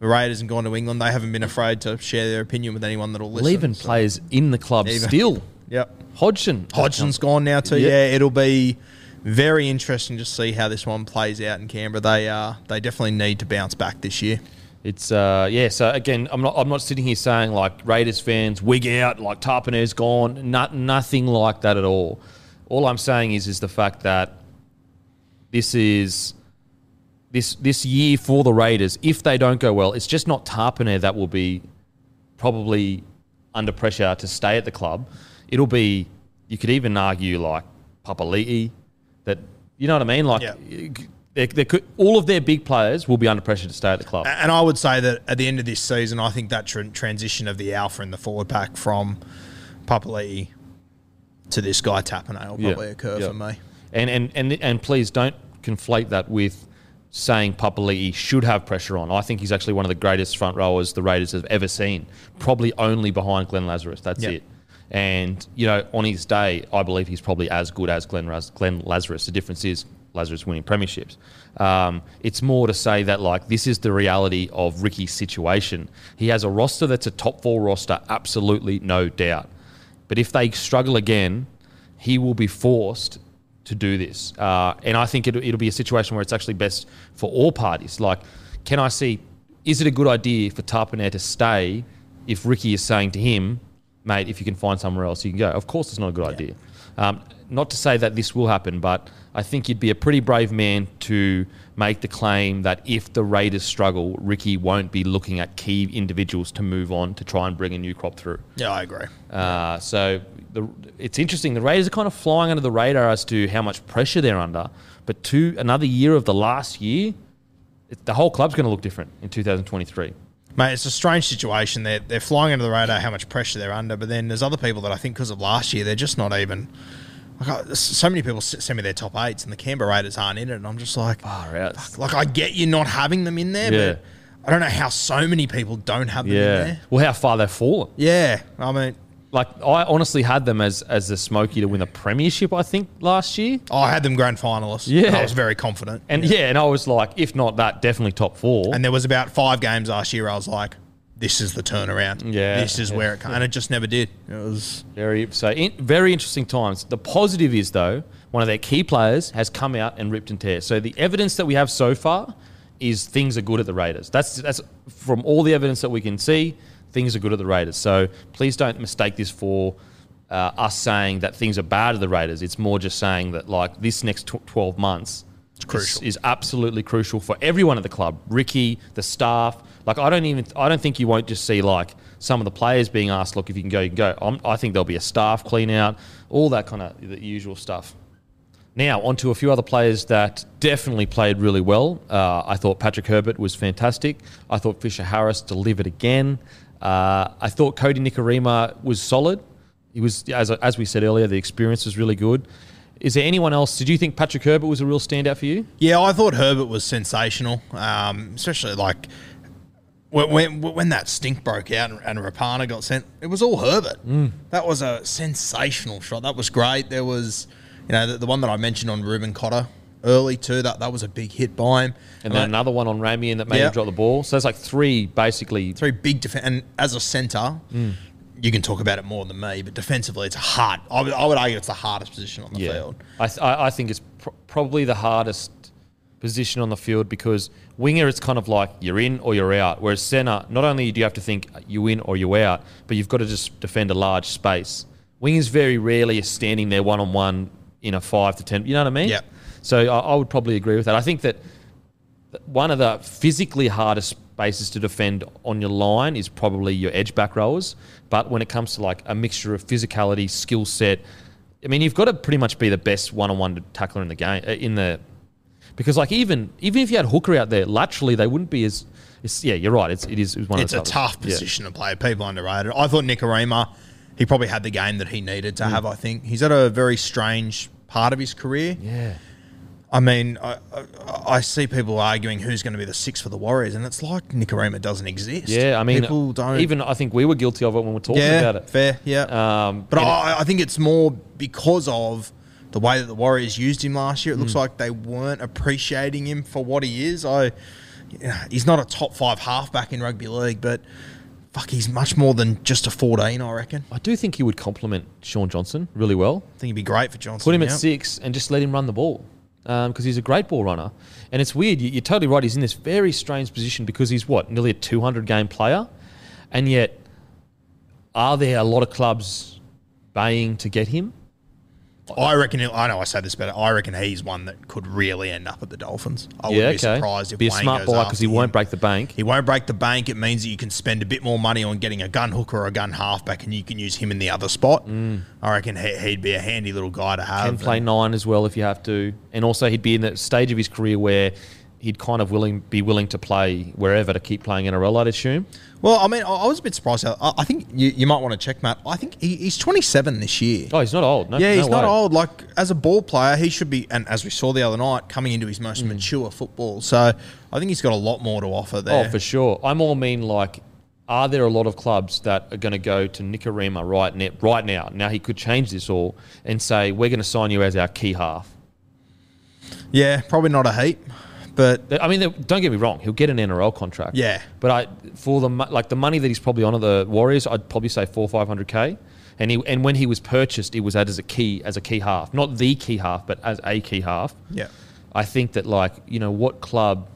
the Raiders and gone to England, they haven't been afraid to share their opinion with anyone that'll listen. Leaving So- players in the club Even- still. Yep. Hodgson. Hodgson's gone now too. Yeah. Yeah, it'll be very interesting to see how this one plays out in Canberra. They uh, they definitely need to bounce back this year. It's uh yeah. So again, I'm not I'm not sitting here saying like Raiders fans wig out like Tapine's gone. Not nothing like that at all. All I'm saying is is the fact that this is this this year for the Raiders. If they don't go well, it's just not Tapine that will be probably under pressure to stay at the club. It'll be you could even argue like Papali'i that you know what I mean. Like Yeah. They, they could, all of their big players will be under pressure to stay at the club. And I would say that at the end of this season, I think that tran transition of the alpha in the forward pack from Papali'i to this guy Tapine will Yeah. probably occur Yeah. for me. And and and and please don't conflate that with saying Papali'i should have pressure on. I think he's actually one of the greatest front rowers the Raiders have ever seen. Probably only behind Glenn Lazarus. That's Yeah. it. And you know, on his day, I believe he's probably as good as Glenn, Raz- Glenn Lazarus. The difference is Lazarus winning premierships. Um, it's more to say that like this is the reality of Ricky's situation. He has a roster that's a top four roster, absolutely no doubt. But if they struggle again, he will be forced to do this. Uh, and I think it'll, it'll be a situation where it's actually best for all parties. Like, can I see, is it a good idea for Tapine to stay if Ricky is saying to him, mate, if you can find somewhere else, you can go? Of course, it's not a good idea. Um, not to say that this will happen, but I think you'd be a pretty brave man to make the claim that if the Raiders struggle, Ricky won't be looking at key individuals to move on to try and bring a new crop through. Yeah, I agree. Uh, so the, it's interesting. The Raiders are kind of flying under the radar as to how much pressure they're under. But to another year of the last year, it, the whole club's going to look different in 2023. Mate, it's a strange situation. They're, they're flying under the radar how much pressure they're under, but then there's other people that I think because of last year, they're just not even. Like, I, so many people send me their top eights, and the Canberra Raiders aren't in it, and I'm just like, Far out. like I get you not having them in there, Yeah. but I don't know how so many people don't have them in Yeah. there. Well, how far they've fallen. Yeah, I mean, Like I honestly had them as as a smoky to win the premiership. I think last year. Oh, I had them grand finalists. Yeah. I was very confident. And yeah. and I was like, if not that, definitely top four. And there was about five games last year. I was like, this is the turnaround. Yeah, this is yeah. where it comes, and it just never did. It was Very so in, very interesting times. The positive is though, one of their key players has come out and ripped and tear. So the evidence that we have so far is things are good at the Raiders. That's that's from all the evidence that we can see, things are good at the Raiders. So please don't mistake this for uh, us saying that things are bad at the Raiders. It's more just saying that like this next tw- twelve months is, crucial. is absolutely crucial for everyone at the club. Ricky, the staff. Like I don't even I don't think you won't just see like some of the players being asked, look, if you can go, you can go. I'm, I think there'll be a staff clean out, all that kind of the usual stuff. Now, on to a few other players that definitely played really well. Uh, I thought Patrick Herbert was fantastic. I thought Fisher Harris delivered again. Uh, I thought Kodi Nikorima was solid. He was, as, as we said earlier, the experience was really good. Is there anyone else? Did you think Patrick Herbert was a real standout for you? Yeah, I thought Herbert was sensational, um, especially like when, when when that stink broke out and, and Rapana got sent. It was all Herbert. Mm. That was a sensational shot. That was great. There was, you know, the, the one that I mentioned on Reuben Cotter early too. That that was a big hit by him. And then another one on Ramien that made Yeah. him drop the ball. So that's like three basically. three big defense. And as a centre, Mm. you can talk about it more than me, but defensively, it's hard. I would, I would argue it's the hardest position on the Yeah, field. I, th- I I think it's pr- probably the hardest position on the field because winger it's kind of like you're in or you're out. Whereas centre, not only do you have to think you in or you out, but you've got to just defend a large space. Wingers very rarely are standing there one on one in a five to ten. You know what I mean? Yeah. So I, I would probably agree with that. I think that one of the physically hardest spaces to defend on your line is probably your edge back rowers. But when it comes to like a mixture of physicality, skill set, I mean, you've got to pretty much be the best one-on-one tackler in the game. uh, In the because like even even if you had Hooker out there laterally, they wouldn't be as. It's, yeah, you're right. It's it is one It's a tough Yeah. position to play. People underrated. I thought Nikorima, he probably had the game that he needed Mm. to have. I think he's at a very strange part of his career. Yeah. I mean, I, I, I see people arguing who's going to be the six for the Warriors, and it's like Nikorima doesn't exist. Yeah, I mean, people don't even I think we were guilty of it when we were talking yeah, about it. fair, yeah. Um, But I, I think it's more because of the way that the Warriors used him last year. It Mm. looks like they weren't appreciating him for what he is. I, he's not a top five halfback in rugby league, but fuck, he's much more than just a fourteen. I reckon. I do think he would complement Shaun Johnson really well. I think he'd be great for Johnson. Put him at six and just let him run the ball because he's a great ball runner. And it's weird. You, you're totally right. He's in this very strange position because he's what nearly a 200 game player, and yet are there a lot of clubs baying to get him? I reckon. I know I say this, better. I reckon he's one that could really end up at the Dolphins. I yeah, wouldn't be okay. surprised if be a Wayne smart goes buy because he after won't break the bank. He won't break the bank. It means that you can spend a bit more money on getting a gun hooker or a gun halfback, and you can use him in the other spot. I reckon he, he'd be a handy little guy to have. Mm. Can play nine as well if you have to, and also he'd be in that stage of his career where he'd kind of willing be willing to play wherever to keep playing NRL. I'd assume. Well, I mean, I, was a bit surprised. I, I think you, you might want to check, Matt. I think he, he's 27 this year. Oh, he's not old. No, yeah, he's no not way. old. Like as a ball player, he should be, and as we saw the other night, coming into his Mm. most mature football. So I think he's got a lot more to offer there. Oh, for sure. I more mean like, are there a lot of clubs that are going to go to Nikorima right now? Right now, now he could change this all and say we're going to sign you as our key half. Yeah, probably not a heap, but I mean, don't get me wrong, he'll get an NRL contract. Yeah. but I for the like the money that he's probably on at the Warriors, I'd probably say four five hundred k. And he and when he was purchased, it was as a key as a key half, not the key half, but as a key half. yeah. I think that like you know what club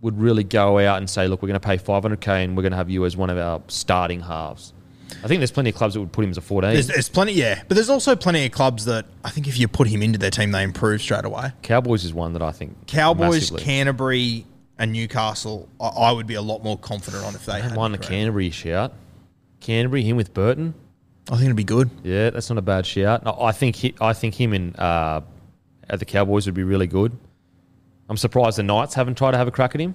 would really go out and say, look, we're going to pay 500k and we're going to have you as one of our starting halves. I think there's plenty of clubs that would put him as a 14. There's, there's plenty, yeah, but there's also plenty of clubs that I think if you put him into their team, they improve straight away. Cowboys is one that I think Cowboys, massively. Canterbury, and Newcastle, I, I would be a lot more confident on if they had. One the Canterbury shout. Canterbury, him with Burton. I think it'd be good. Yeah, that's not a bad shout. No, I think he, I think him in uh, at the Cowboys would be really good. I'm surprised the Knights haven't tried to have a crack at him.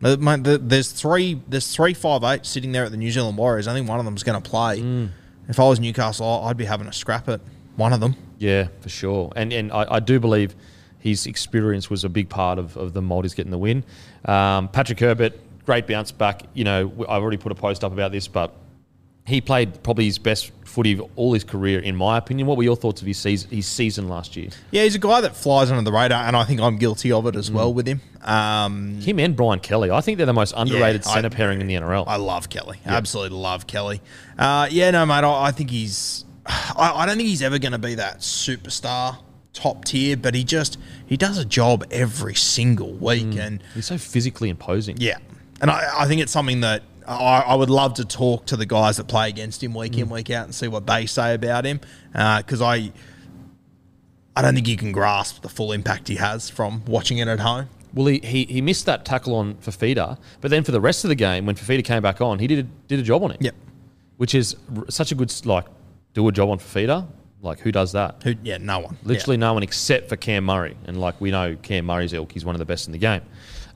There's three. There's three five eight sitting there at the New Zealand Warriors. I think one of them's going to play. Mm. If I was Newcastle, I'd be having a scrap at one of them. Yeah, for sure. And and I, I do believe his experience was a big part of, of the Maldives getting the win. Um, Patrick Herbert, great bounce back. You know, I've already put a post up about this, but he played probably his best footy of all his career, in my opinion. What were your thoughts of his season, his season last year? Yeah, he's a guy that flies under the radar, and I think I'm guilty of it as Mm. well with him. Um, Him and Brian Kelly. I think they're the most underrated I- centre pairing in the NRL. I love Kelly. Absolutely love Kelly. Uh, yeah, no, mate. I, I think he's. I, I don't think he's ever going to be that superstar top tier, but he just he does a job every single week, Mm. and He's so physically imposing. yeah, and I, I think it's something that. I, I would love to talk to the guys that play against him week Mm. in week out and see what they say about him because I I don't think you can grasp the full impact he has from watching it at home. Well, he, he, he missed that tackle on Fifita, but then for the rest of the game, when Fifita came back on, he did a, did a job on it. Yep. Which is r- such a good, like, do a job on Fifita. Like, who does that? Who? Yeah, no one. Literally no one except for Cam Murray. And, like, we know Cam Murray's ilk. He's one of the best in the game.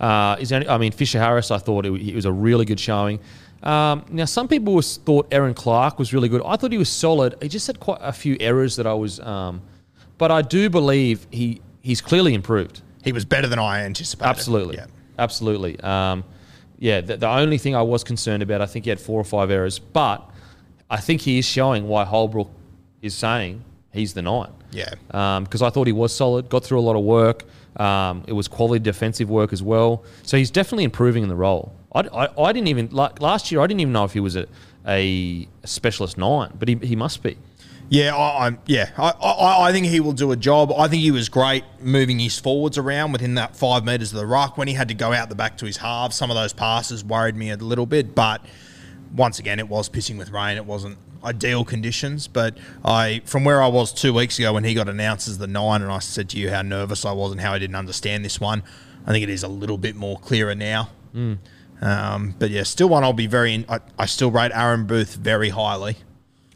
Uh, is there I mean, Fisher Harris, I thought it, it was a really good showing. Um, now, some people was, thought Erin Clark was really good. I thought he was solid. He just had quite a few errors that I was. Um, but I do believe he he's clearly improved. He was better than I anticipated. Absolutely. Yeah. Absolutely. Um, yeah, the, the only thing I was concerned about, I think he had four or five errors, but I think he is showing why Holbrook is saying he's the nine. Yeah. Because I thought he was solid, got through a lot of work. Um, it was quality defensive work as well. So he's definitely improving in the role. I, I, I didn't even, like last year, I didn't even know if he was a, a specialist nine, but he, he must be. Yeah, I, I'm. Yeah, I, I, I think he will do a job. I think he was great moving his forwards around within that five meters of the ruck. When he had to go out the back to his halves, some of those passes worried me a little bit. But once again, it was pissing with rain. It wasn't ideal conditions. But I, from where I was two weeks ago when he got announced as the nine, and I said to you how nervous I was and how I didn't understand this one. I think it is a little bit more clearer now. Um, but yeah, still one I'll be very. I, I still rate Aaron Booth very highly.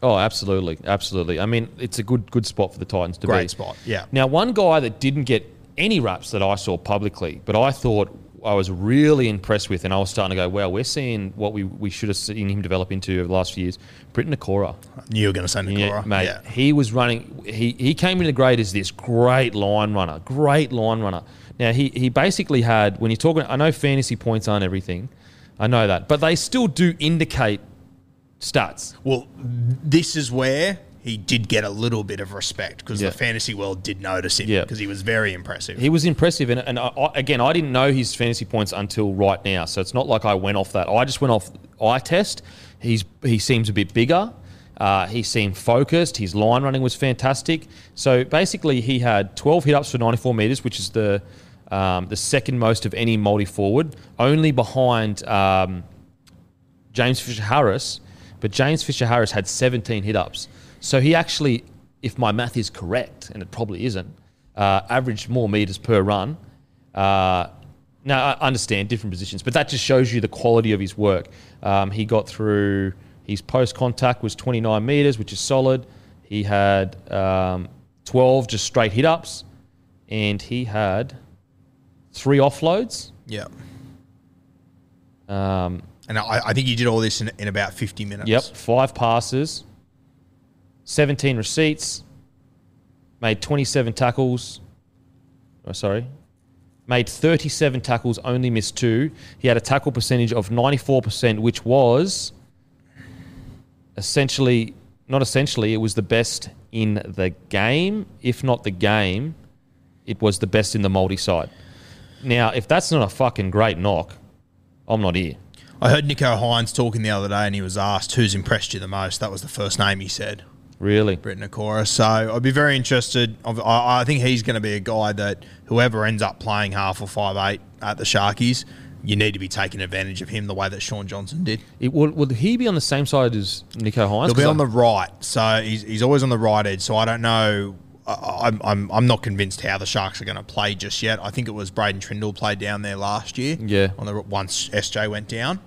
Oh, absolutely, absolutely. I mean, it's a good good spot for the Titans to be. Great spot, yeah. Now, one guy that didn't get any raps that I saw publicly, but I thought I was really impressed with, and I was starting to go, "Wow, we're seeing what we, we should have seen him develop into over the last few years." Briton Nikora, You were going to say Nikora. yeah, mate, he was running. He he came into the grade as this great line runner, great line runner. Now he he basically had when you're talking. I know fantasy points aren't everything, I know that, but they still do indicate stats. Well, this is where he did get a little bit of respect because Yeah. the fantasy world did notice him Yeah. because he was very impressive. He was impressive, and, and I, I- again, I didn't know his fantasy points until right now, so it's not like I went off that. I just went off eye test. He's he seems a bit bigger. Uh, he seemed focused. His line running was fantastic. So basically, he had 12 hit ups for 94 meters, which is the um, the second most of any multi forward, only behind um, James Fisher Harris. But James Fisher Harris had 17 hit ups. So he actually, if my math is correct, and it probably isn't, uh, averaged more meters per run. Uh, now, I understand different positions, but that just shows you the quality of his work. Um, he got through his post contact was 29 meters, which is solid. He had um, 12 just straight hit ups, and he had three offloads. yeah. Um, And I, I think he did all this in, in about 50 minutes. Yep, five passes, 17 receipts, made 27 tackles. Oh, sorry. Made 37 tackles, only missed two. He had a tackle percentage of 94%, which was essentially, not essentially, it was the best in the game. If not the game, it was the best in the multi side. Now, if that's not a fucking great knock, I'm not here. I heard Nicho Hynes talking the other day and he was asked who's impressed you the most. That was the first name he said, Really? Briton Nikora. So I'd be very interested. I, I think he's going to be a guy that whoever ends up playing half or five eight at the Sharkies, you need to be taking advantage of him the way that Shaun Johnson did. It, would, would he be on the same side as Nicho Hynes? He'll be on the right, so he's, he's always on the right edge. So I don't know. I- I'm, I'm, I'm not convinced how the Sharks are going to play just yet. I think it was Braydon Trindall played down there last year. Yeah. On the once SJ went down,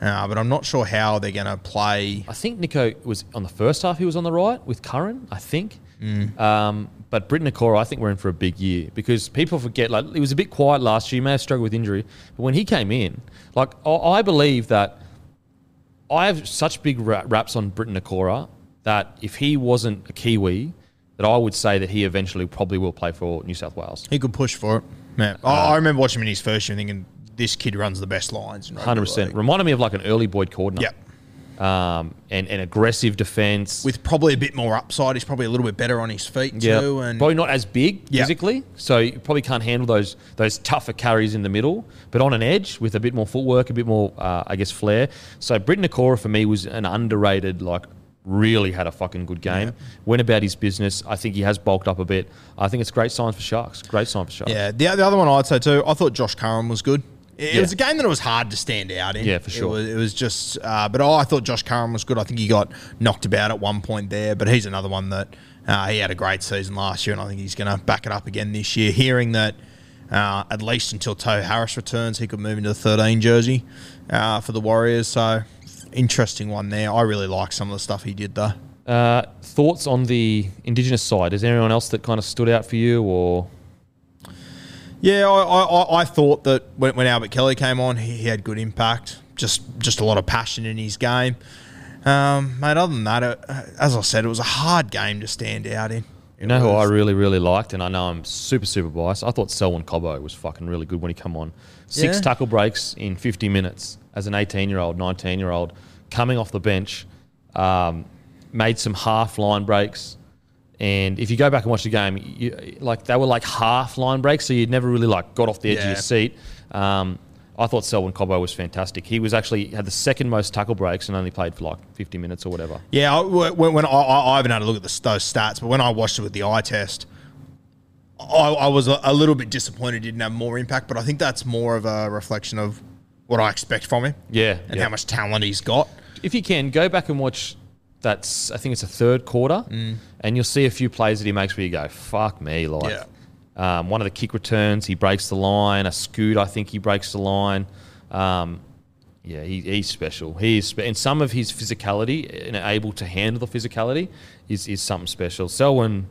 uh, but I'm not sure how they're going to play. I think Nicho was on the first half. He was on the right with Curran, I think. Mm. Um, but Briton Nikora, I think we're in for a big year because people forget. Like it was a bit quiet last year. He may have struggled with injury, but when he came in, like I, I believe that I have such big ra- raps on Briton Nikora that if he wasn't a Kiwi, that I would say that he eventually probably will play for New South Wales. He could push for it. Man, I, I remember watching him in his first year, thinking this kid runs the best lines. Hundred percent. Reminded me of like an early Boyd Cordner. Yep. Um, and, and aggressive defense. With probably a bit more upside, he's probably a little bit better on his feet Yeah, too. And probably not as big Yeah. physically, so you probably can't handle those those tougher carries in the middle. But on an edge with a bit more footwork, a bit more, uh, I guess, flair. So Briton Nikora for me was an underrated, like really had a fucking good game. Went about his business. I think he has bulked up a bit. I think it's great signs for Sharks. Great sign for Sharks. Yeah, the, the other one I'd say too, I thought Josh Curran was good. It, Yeah. was a game that it was hard to stand out in. Yeah, for sure. It was, it was just, uh, but oh, I thought Josh Curran was good. I think he got knocked about at one point there, but he's another one that uh, he had a great season last year, and I think he's going to back it up again this year. Hearing that uh, at least until Tohu Harris returns, he could move into the 13 jersey uh, for the Warriors. So interesting one there. I really like some of the stuff he did though. Uh, thoughts on the Indigenous side? Is there anyone else that kind of stood out for you, or Yeah, I, I, I- thought that when, when Albert Kelly came on, he, he had good impact. Just just a lot of passion in his game. Um, mate, other than that, uh, as I said, it was a hard game to stand out in. You know who I really, really liked, and I know I'm super, super biased. I thought Selwyn Cobbo was fucking really good when he come on. Six Yeah. tackle breaks in 50 minutes as an 18 year old, 19 year old, coming off the bench, um, made some half line breaks. And if you go back and watch the game, you, like they were like half line breaks, so you'd never really like got off the edge of your seat. Um, I thought Selwyn Cobbo was fantastic. He was actually had the second most tackle breaks and only played for like 50 minutes or whatever. Yeah, I, when, when I, I I haven't had a look at the, those stats, but when I watched it with the eye test, I, I was a, a little bit disappointed he didn't have more impact. But I think that's more of a reflection of what I expect from him. Yeah, and yeah. how much talent he's got. if you can go back and watch that's I think it's a third quarter, and you'll see a few plays that he makes where you go, "Fuck me!" Like um, one of the kick returns, he breaks the line. A scoot, I think he breaks the line. Um, yeah, he, he's special. He is, spe- and some of his physicality and able to handle the physicality is, is something special. Selwyn,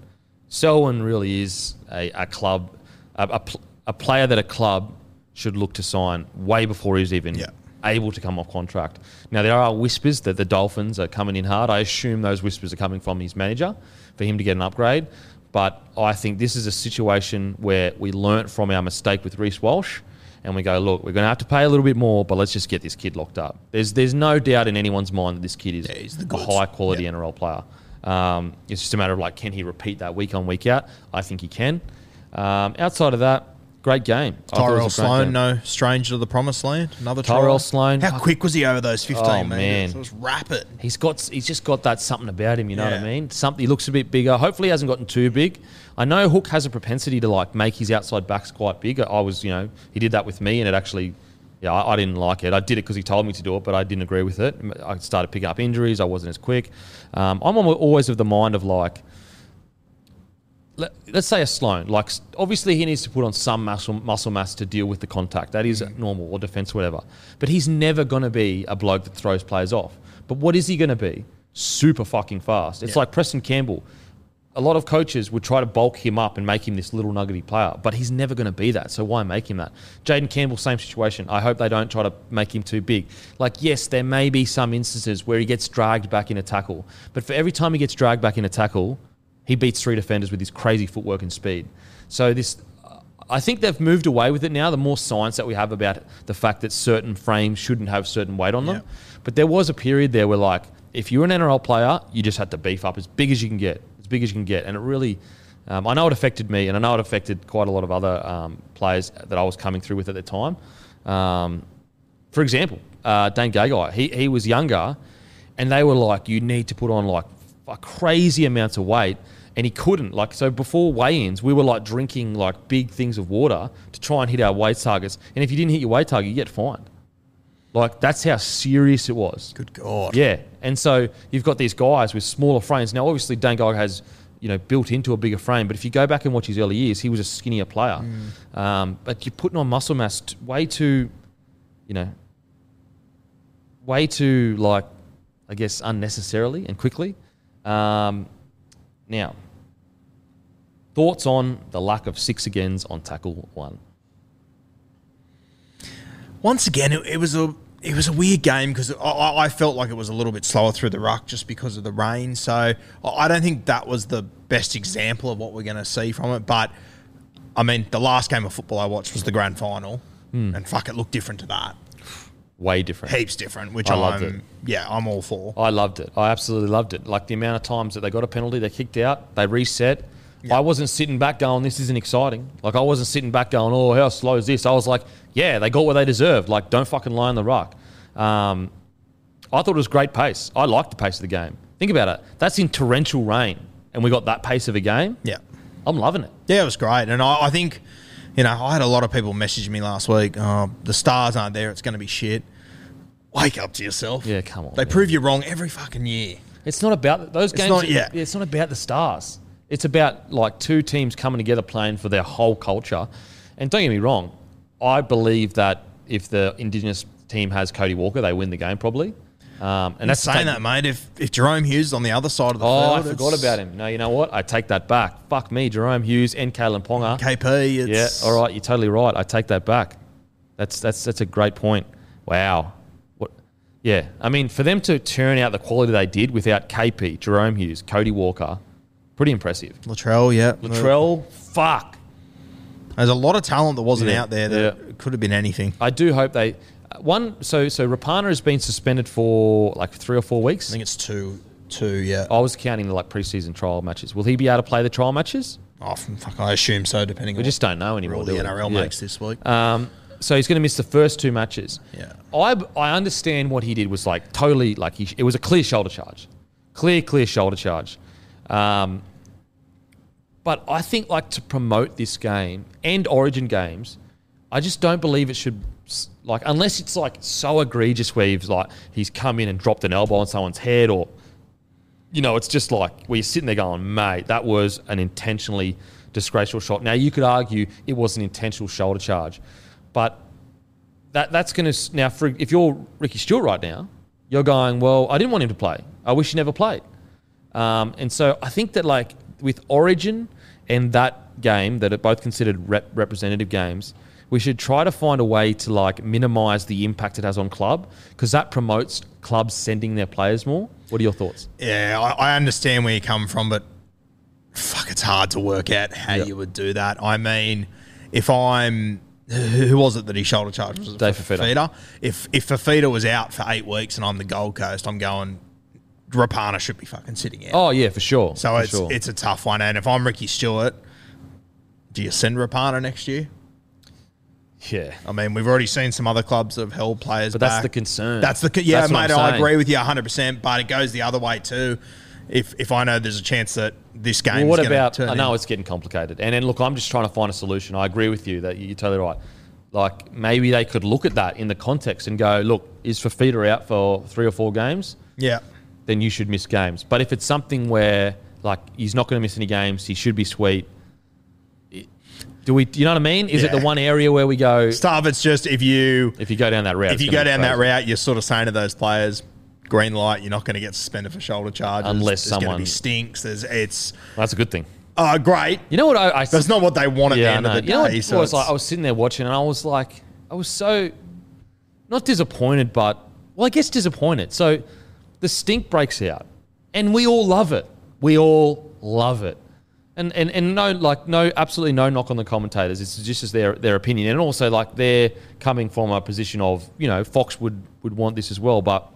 Selwyn really is a, a club, a, a, pl- a player that a club should look to sign way before he's even Yeah. Able to come off contract. Now there are whispers that the Dolphins are coming in hard. I assume those whispers are coming from his manager for him to get an upgrade. But I think this is a situation where we learnt from our mistake with Reece Walsh, and we go, look, we're going to have to pay a little bit more, but let's just get this kid locked up. There's there's no doubt in anyone's mind that this kid is Yeah, a high quality Yeah. NRL player. Um, it's just a matter of like, can he repeat that week on week out? I think he can. Um, outside of that, great game. I thought it Tyrell was a great Sloan, no stranger to the promised land. Another Tyrell try. Sloan. How quick was he over those 15 Oh, meters? man. It was rapid. He's got he's just got that something about him, you know what I mean? Something he looks a bit bigger. Hopefully he hasn't gotten too big. I know Hook has a propensity to like make his outside backs quite big. I was, you know, he did that with me and it actually yeah, I, I didn't like it. I did it because he told me to do it, but I didn't agree with it. I started picking up injuries. I wasn't as quick. Um, I'm always of the mind of like, let, us say a Sloan. Like, obviously, he needs to put on some muscle, muscle mass to deal with the contact. That is mm. normal, or defense, whatever. But he's never going to be a bloke that throws players off. But what is he going to be? Super fucking fast. It's Yeah. like Preston Campbell. A lot of coaches would try to bulk him up and make him this little nuggety player, but he's never going to be that. So why make him that? Jayden Campbell, same situation. I hope they don't try to make him too big. Like, yes, there may be some instances where he gets dragged back in a tackle, but for every time he gets dragged back in a tackle, he beats three defenders with his crazy footwork and speed. So this, I think they've moved away with it now. The more science that we have about the fact that certain frames shouldn't have certain weight on them, Yeah. but there was a period there where like if you're an NRL player, you just had to beef up as big as you can get, as big as you can get, and it really. Um, I know it affected me, and I know it affected quite a lot of other um, players that I was coming through with at the time. Um, for example, uh, Dane Gagai, he, he was younger, and they were like, you need to put on like a crazy amounts of weight. And he couldn't. Like so, before weigh-ins, we were like drinking like big things of water to try and hit our weight targets. And if you didn't hit your weight target, you get fined. Like that's how serious it was. Good God. Yeah, and so you've got these guys with smaller frames. Now, obviously, Dane Gagai has you know built into a bigger frame, but if you go back and watch his early years, he was a skinnier player. Um, but you're putting on muscle mass t- way too, you know, way too like, I guess, unnecessarily and quickly. Um, now, thoughts on the lack of six agains on tackle one? once again, it, it was a it was a weird game because I- I, felt like it was a little bit slower through the ruck just because of the rain. So I- don't think that was the best example of what we're going to see from it. But I mean, the last game of football I watched was the grand final, hmm. and fuck, it looked different to that. Way different. Heaps different, which I I'm loved it. yeah, I'm all for. I loved it. I absolutely loved it. Like the amount of times that they got a penalty, they kicked out, they reset. I wasn't sitting back going, "This isn't exciting." Like I wasn't sitting back going, "Oh, how slow is this?" I was like, "Yeah, they got what they deserved. Like, don't fucking lie in the rock. Um, I thought it was great pace. I liked the pace of the game. Think about it. That's in torrential rain, and we got that pace of a game. Yeah. I'm loving it. Yeah, it was great, and I, I think, you know, I had a lot of people message me last week. Oh, the stars aren't there; it's going to be shit. Wake up to yourself. Yeah, come on, They man. prove you wrong every fucking year. It's not about those games. not- yeah. It's not about the stars. It's about like two teams coming together playing for their whole culture. And don't get me wrong, I believe that if the Indigenous team has Cody Walker, they win the game probably. Um, and that's saying take- that, mate. If if Jahrome Hughes is on the other side of the Oh, I forgot about him. No, you know what? I take that back. Fuck me, Jahrome Hughes and Kalyn Ponga. KP. Yeah, all right, you're totally right. I take that back. That's that's that's a great point. Wow. What? Yeah, I mean, for them to turn out the quality they did without KP, Jahrome Hughes, Cody Walker, pretty impressive. Latrell, yeah. Latrell, fuck. There's a lot of talent that wasn't Yeah, out there that yeah. could have been anything. I do hope they. uh, One, so so Rapana has been suspended for like three or four weeks. I think it's two, two, yeah. I was counting the like preseason trial matches. Will he be able to play the trial matches? Oh, fuck, I assume so, depending We on just don't know anymore. what do the we? NRL Yeah. makes this week. Um, so he's going to miss the first two matches. Yeah. I, I understand what he did was like totally like he, it was a clear shoulder charge, clear clear shoulder charge. Um, but I think like to promote this game and Origin games, I just don't believe it should like unless it's like so egregious where he's like he's come in and dropped an elbow on someone's head or you know, it's just like where you're sitting there going, mate, that was an intentionally disgraceful shot. Now you could argue it was an intentional shoulder charge, but that that's going to now for if you're Ricky Stuart right now, you're going, well, I didn't want him to play. I wish he never played. Um, and so I think that like with Origin and that game that are both considered rep- representative games, we should try to find a way to like minimize the impact it has on club because that promotes clubs sending their players more. What are your thoughts? Yeah, I, I understand where you come from, but fuck, it's hard to work out how Yep. you would do that. I mean, if I'm who was it that he shoulder charged? Was it Dave Fifita. Fifita? If if Fifita was out for eight weeks and I'm the Gold Coast, I'm going. Rapana should be fucking sitting out. Oh yeah, for sure. so for it's sure. it's a tough one. And if I'm Ricky Stuart, do you send Rapana next year? yeah. I mean, we've already seen some other clubs that have held players. But that's the concern. That's the yeah, That's mate. I'm agree with you 100. percent But it goes the other way too. If if I know there's a chance that this game, Well, what about? Turn I know in- it's getting complicated, and then look, I'm just trying to find a solution. I agree with you that you're totally right. Like maybe they could look at that in the context and go, look, is Fifita out for three or four games? yeah. Then you should miss games. But if it's something where like he's not going to miss any games, he should be sweet. Do we? You know what I mean? Is it the one area where we go? Stuff. It's just if you If you go down that route, if you go down that route, you're sort of saying to those players, green light. You're not going to get suspended for shoulder charges Unless there's to someone- be stinks. There's it's Well, that's a good thing. uh, great. You know what? I, I That's not what they want at the end of the you know day. it so was like? I was sitting there watching, and I was like, I was so not disappointed, but well, I guess disappointed. So the stink breaks out, and we all love it. We all love it, and and and no, like no, absolutely no knock on the commentators. It's just as their their opinion, and also like they're coming from a position of you know Fox would would want this as well, but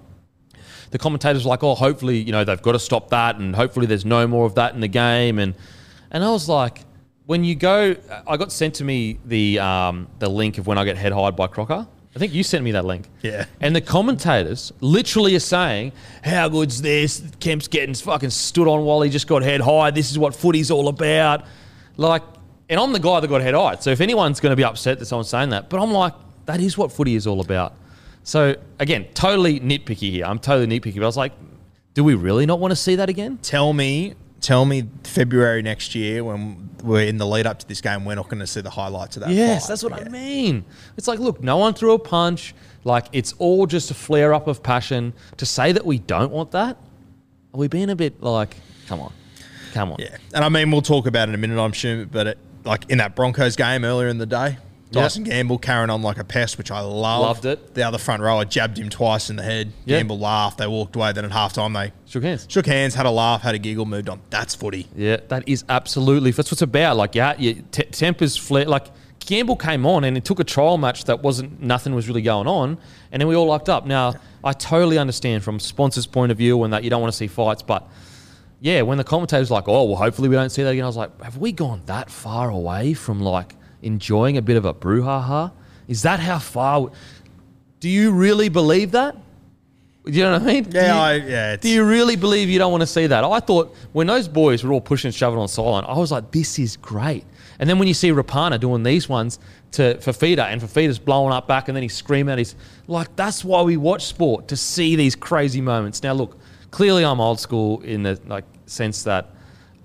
the commentators were like, oh, hopefully, you know, they've got to stop that, and hopefully there's no more of that in the game. And and I was like, when you go, I got sent to me the um, the link of when I get head hired by Crocker, I think you sent me that link. Yeah. And the commentators literally are saying, "How good's this? Kemp's getting fucking stood on while he just got head high. This is what footy's all about." Like, and I'm the guy that got head high. So if anyone's going to be upset that someone's saying that, but I'm like, that is what footy is all about. So again, totally nitpicky here. I'm totally nitpicky, but I was like, do we really not want to see that again? Tell me, tell me February next year when we're in the lead up to this game, we're not going to see the highlights of that. Yes, fight. that's what Yeah. I mean. It's like, look, no one threw a punch. Like, it's all just a flare up of passion. To say that we don't want that, are we being a bit like, come on, come on? Yeah, and I mean we'll talk about it in a minute, I'm sure. But it, like in that Broncos game earlier in the day, Tyson Gamble carrying on like a pest, which I loved. Loved it. The other front rower jabbed him twice in the head. Yeah. Gamble laughed. They walked away. Then at halftime they Shook hands. shook hands, had a laugh, had a giggle, moved on. That's footy. Yeah, that is absolutely that's what it's about. Like, yeah, t- tempers flare. Like Gamble came on and it took a trial match that wasn't nothing was really going on, and then we all locked up. Now, I totally understand from sponsors' point of view and that you don't want to see fights, but yeah, when the commentators like, oh, well, hopefully we don't see that again. I was like, have we gone that far away from like enjoying a bit of a brouhaha? Is that how far? Do you really believe that? Do you know what I mean? Do Yeah, you- I, yeah. Do you really believe you don't want to see that? I thought when those boys were all pushing and shoving on sideline, I was like, this is great. And then when you see Rapana doing these ones to Fifita and Fifita's blowing up back and then he's screaming at his like that's why we watch sport to see these crazy moments. Now look, clearly I'm old school in the like sense that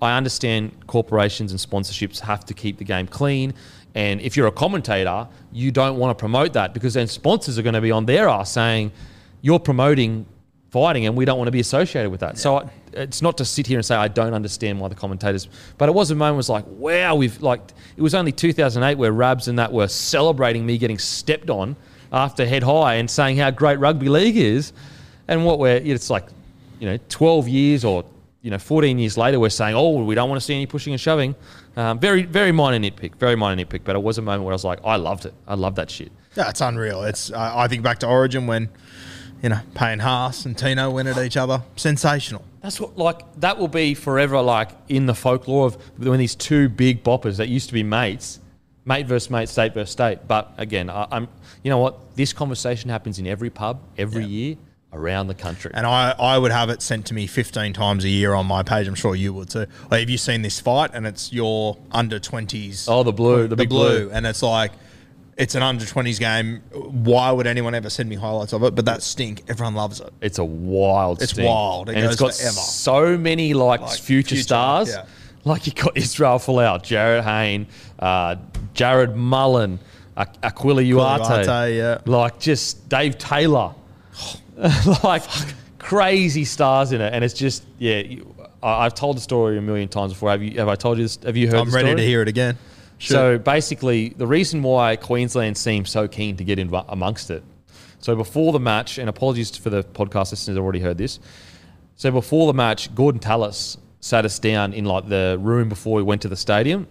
I understand corporations and sponsorships have to keep the game clean. And if you're a commentator, you don't want to promote that because then sponsors are going to be on their ass saying, you're promoting fighting and we don't want to be associated with that. So I, it's not to sit here and say I don't understand why the commentators, but it was a moment was like, wow, we've like it was only 2008 where Rabs and that were celebrating me getting stepped on after head high and saying how great rugby league is, and what we're it's like, you know, 12 years or you know 14 years later we're saying oh we don't want to see any pushing and shoving. Um, very very minor nitpick, very minor nitpick, but it was a moment where I was like I loved it, I love that shit. yeah, it's unreal. It's I I think back to Origin when, you know, Payne Haas and Tino went at each other. Sensational. That's what like that will be forever like in the folklore of when these two big boppers that used to be mates, mate versus mate, state versus state. But again, I, I'm you know what this conversation happens in every pub every Yeah. year around the country. And I, I would have it sent to me 15 times a year on my page. I'm sure you would too. Like, have you seen this fight? And it's your under 20s. Oh, the blue, the big blue. And it's like, it's an under 20s game. Why would anyone ever send me highlights of it? But that stink, everyone loves it. It's a wild. It's sting. wild. It and it's got forever. so many like, Like, future, future, stars. yeah. Like you got Israel Folau, Jarryd Hayne, uh, Jared Mullen, Akuila Uate, Uate, yeah. like just Dave Taylor, like crazy stars in it, and it's just yeah. You, I, I've told the story a million times before. Have you? Have I told you this? Have you heard? I'm ready story? to hear it again. Sure. So basically, the reason why Queensland seems so keen to get in amongst it. So before the match, and apologies for the podcast listeners who already heard this. So before the match, Gordon Tallis sat us down in like the room before we went to the stadium,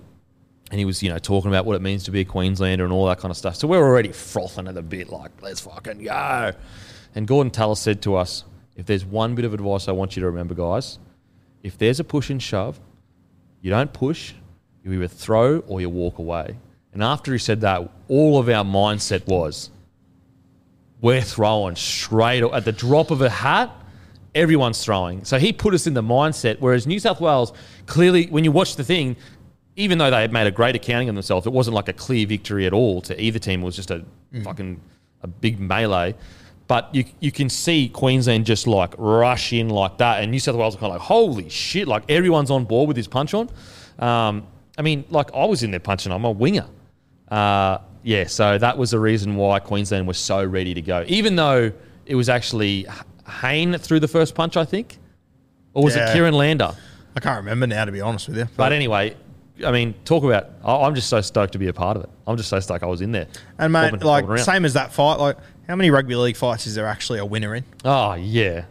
and he was you know talking about what it means to be a Queenslander and all that kind of stuff. So we're already frothing at the bit, like let's fucking go. And Gordon Tallis said to us, "If there's one bit of advice I want you to remember, guys, if there's a push and shove, you don't push, you either throw or you walk away. And after he said that, all of our mindset was we're throwing straight at the drop of a hat. Everyone's throwing. So he put us in the mindset. Whereas New South Wales, clearly, when you watch the thing, even though they had made a great accounting of themselves, it wasn't like a clear victory at all to either team. It was just a mm. fucking a big melee. But you you can see Queensland just like rush in like that, and New South Wales are kind of like, holy shit! Like everyone's on board with this punch on. Um, I mean, like I was in there punching. I'm a winger. Uh, yeah, so that was the reason why Queensland was so ready to go, even though it was actually Hayne that threw the first punch, I think, or was Yeah. it Kieran Lander? I can't remember now, to be honest with you. But anyway, I mean, talk about. I- I'm just so stoked to be a part of it. I'm just so stoked I was in there. and mate, Bobbing- like bobbing same as that fight. Like, how many rugby league fights is there actually a winner in? Oh yeah,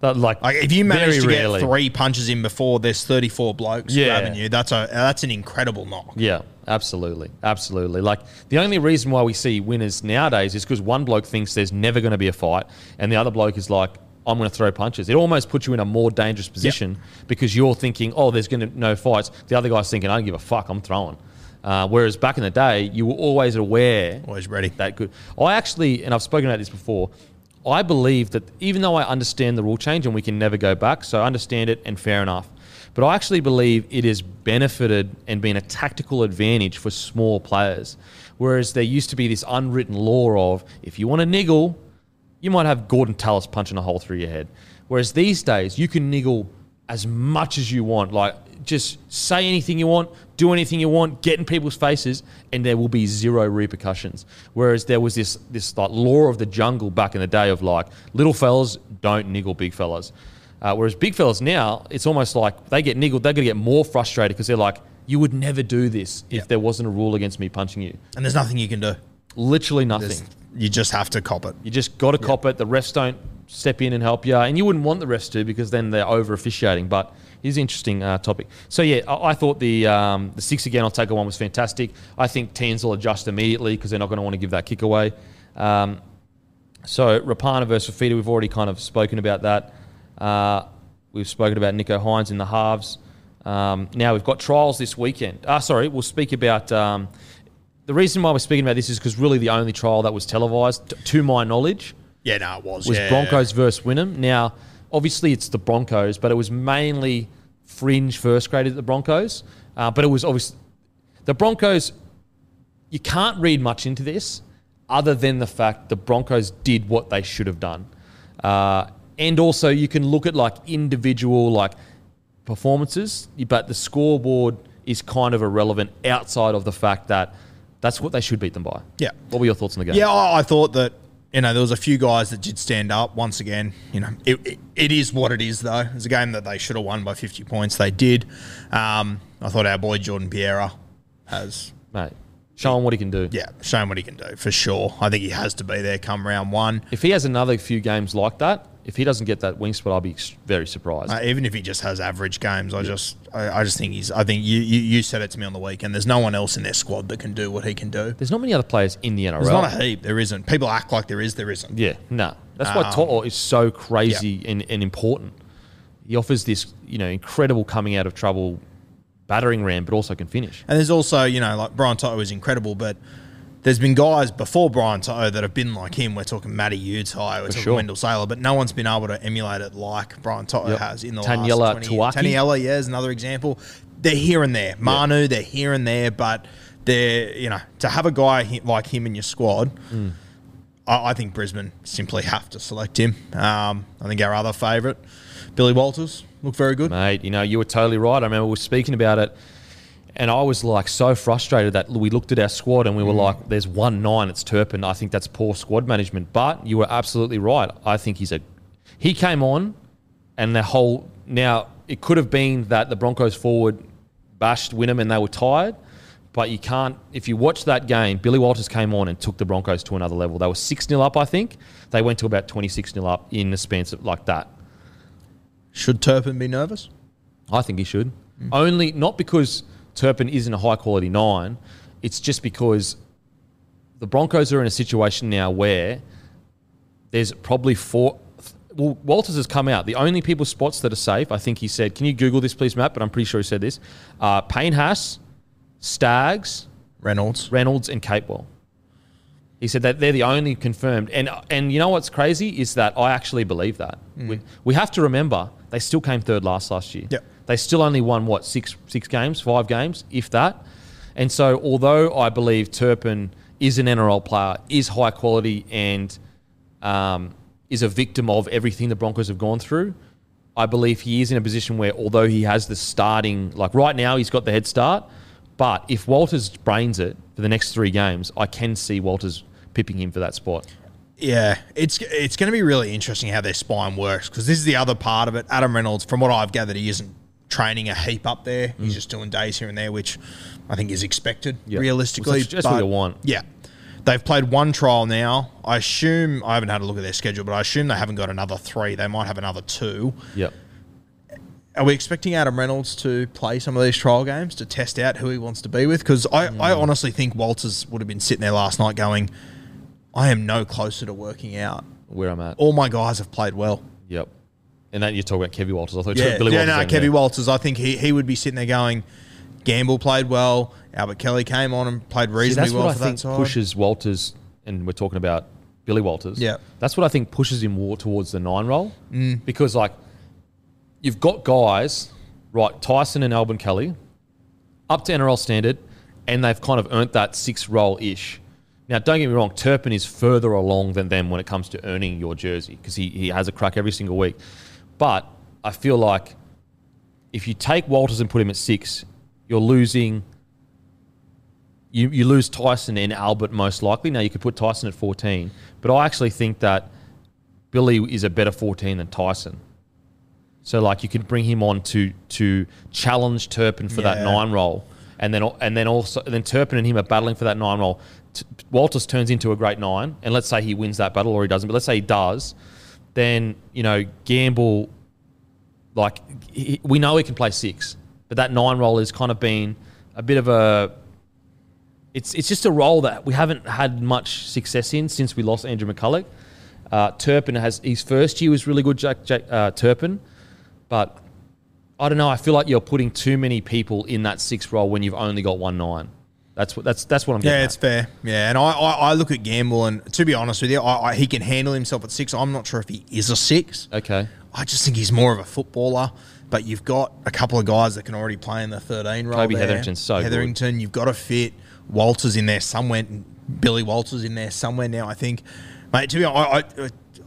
that like Like, if you manage to rarely. get three punches in before there's 34 blokes Yeah. grabbing you, that's a that's an incredible knock. Yeah, absolutely, absolutely. Like the only reason why we see winners nowadays is because one bloke thinks there's never going to be a fight, and the other bloke is like, "I'm going to throw punches." It almost puts you in a more dangerous position because you're thinking, "Oh, there's going to no fights." The other guy's thinking, "I don't give a fuck. I'm throwing." Uh, whereas back in the day, you were always aware Always ready. that good. I actually, and I've spoken about this before, I believe that even though I understand the rule change and we can never go back, so I understand it and fair enough, but I actually believe it has benefited and been a tactical advantage for small players. Whereas there used to be this unwritten law of if you want to niggle, you might have Gordon Tallis punching a hole through your head. Whereas these days, you can niggle as much as you want. Like, just say anything you want, do anything you want, get in people's faces, and there will be zero repercussions. Whereas there was this this like law of the jungle back in the day of like little fellas don't niggle big fellas. Uh, whereas big fellas now, it's almost like they get niggled, they're going to get more frustrated because they're like, you would never do this if Yeah. there wasn't a rule against me punching you. And there's nothing you can do. Literally nothing. There's- you just have to cop it. You just got to cop it. The refs don't step in and help you, and you wouldn't want the refs to because then they're over officiating. But it is an interesting uh, topic. So yeah, I, I thought the um, the six again. I'll take a one was fantastic. I think teams will adjust immediately because they're not going to want to give that kick away. Um, so Rapana versus Fifita, we've already kind of spoken about that. Uh, we've spoken about Nicho Hynes in the halves. Um, now we've got trials this weekend. Ah, sorry, we'll speak about. The reason why we're speaking about this is because really the only trial that was televised, t- to my knowledge, Yeah, no, it was. was yeah. Broncos versus Wynnum. Now, obviously, it's the Broncos, but it was mainly fringe first grade at the Broncos. Uh, but it was obviously the Broncos. You can't read much into this, other than the fact the Broncos did what they should have done, uh, and also you can look at like individual like performances, but the scoreboard is kind of irrelevant outside of the fact that that's what they should beat them by. Yeah. What were your thoughts on the game? Yeah, I, I thought that you know there was a few guys that did stand up. Once again, you know it, it, it is what it is though. It's a game that they should have won by 50 points. They did. Um, I thought our boy Jordan Pereira has mate. Show him what he can do. yeah show him what he can do for sure. I think he has to be there come round one. If he has another few games like that, if he doesn't get that wing spot, I'll be very surprised. Uh, even if he just has average games, I just I, I just think he's. I think you, you you said it to me on the weekend. There's no one else in their squad that can do what he can do. There's not many other players in the NRL. There's not a heap. There isn't. People act like there is. There isn't. yeah, no. That's why Um, To'o is so crazy and, and important. He offers this, you know, incredible coming out of trouble battering ram, but also can finish. And there's also, you know, like Brian To'o is incredible, but there's been guys before Brian To'o that have been like him. We're talking Matty Utai, we're talking sure. Wendell Sailor, but no one's been able to emulate it like Brian To'o Yep. has in the Taniela last 20 years. Taniela, yeah, is another example. They're here and there. Manu, they're here and there, but they're, you know, to have a guy like him in your squad, Mm. I, I think Brisbane simply have to select him. Um, I think our other favourite, Billy Walters, looked very good. Mate, you know, you were totally right. I remember we were speaking about it, and I was like so frustrated that we looked at our squad and we were mm. like, there's one nine, it's Turpin. I think that's poor squad management. But you were absolutely right. I think he's a. He came on, and the whole. Now, it could have been that the Broncos forward bashed Wynnum and they were tired. But you can't, if you watch that game, Billy Walters came on and took the Broncos to another level. They were 6 0 up, I think. They went to about 26 0 up in the span of like that. Should Turpin be nervous? I think he should. Mm. Only not because Turpin isn't a high quality nine. It's just because the Broncos are in a situation now where there's probably four. Well, Walters has come out. The only people spots that are safe, I think he said. Can you Google this, please, Matt? But I'm pretty sure he said this. Uh, Payne Haas, Staggs, Reynolds. Reynolds, and Capewell. He said that they're the only confirmed. And and you know what's crazy is that I actually believe that. We, we have to remember they still came third last last year. Yep. They still only won what six six games, five games, if that. And so, although I believe Turpin is an NRL player, is high quality, and um, is a victim of everything the Broncos have gone through, I believe he is in a position where, although he has the starting, like right now, he's got the head start. But if Walters brains it for the next three games, I can see Walters pipping him for that spot. Yeah, it's it's going to be really interesting how their spine works because this is the other part of it. Adam Reynolds, from what I've gathered, he isn't training a heap up there. He's just doing days here and there, which I think is expected Mm. Yeah. realistically. That's- what you want. Yeah, they've played one trial now. I assume I haven't had a look at their schedule, but I assume they haven't got another three. They might have another two. Yep. Are we expecting Adam Reynolds to play some of these trial games to test out who he wants to be with? Because I, I Mm. honestly think Walters would have been sitting there last night going, I am no closer to working out. Where I'm at. All my guys have played well. Yep. And then you talk about Kevy Walters. I thought you were Yeah, Billy yeah Walters. no, then, Kevy. Walters, I think he, he would be sitting there going, Gamble played well. Albert Kelly came on and played See, reasonably that's well what I for think that side. pushes Walters, and we're talking about Billy Walters. Yeah. that's what I think pushes him more towards the nine role Mm. because like you've got guys right, Tyson and Albert Kelly, up to NRL standard, and they've kind of earned that six role ish. Now, don't get me wrong, Turpin is further along than them when it comes to earning your jersey because he, he has a crack every single week. But I feel like if you take Walters and put him at six, you're losing. You, you lose Tyson and Albert most likely. Now you could put Tyson at 14, but I actually think that Billy is a better 14 than Tyson. So like you could bring him on to to challenge Turpin for that nine role, and then and then also then Turpin and him are battling for that nine role. T- Walters turns into a great nine, and let's say he wins that battle or he doesn't, but let's say he does, then you know Gamble, like he, we know he can play six, but that nine role has kind of been a bit of a. It's it's just a role that we haven't had much success in since we lost Andrew McCullough. Uh, Turpin has his first year was really good, Jack, Jack uh, Turpin, but I don't know. I feel like you're putting too many people in that six role when you've only got one nine. That's what that's that's what I'm. Getting yeah, it's at. fair. Yeah, and I, I, I look at Gamble, and to be honest with you, I, I, he can handle himself at six. I'm not sure if he is a six. okay. I just think he's more of a footballer. But you've got a couple of guys that can already play in the 13 role. Kobe there. Hetherington's so good. Hetherington, you've got to fit. Walters in there somewhere. Billy Walters in there somewhere now. I think, mate. To be honest,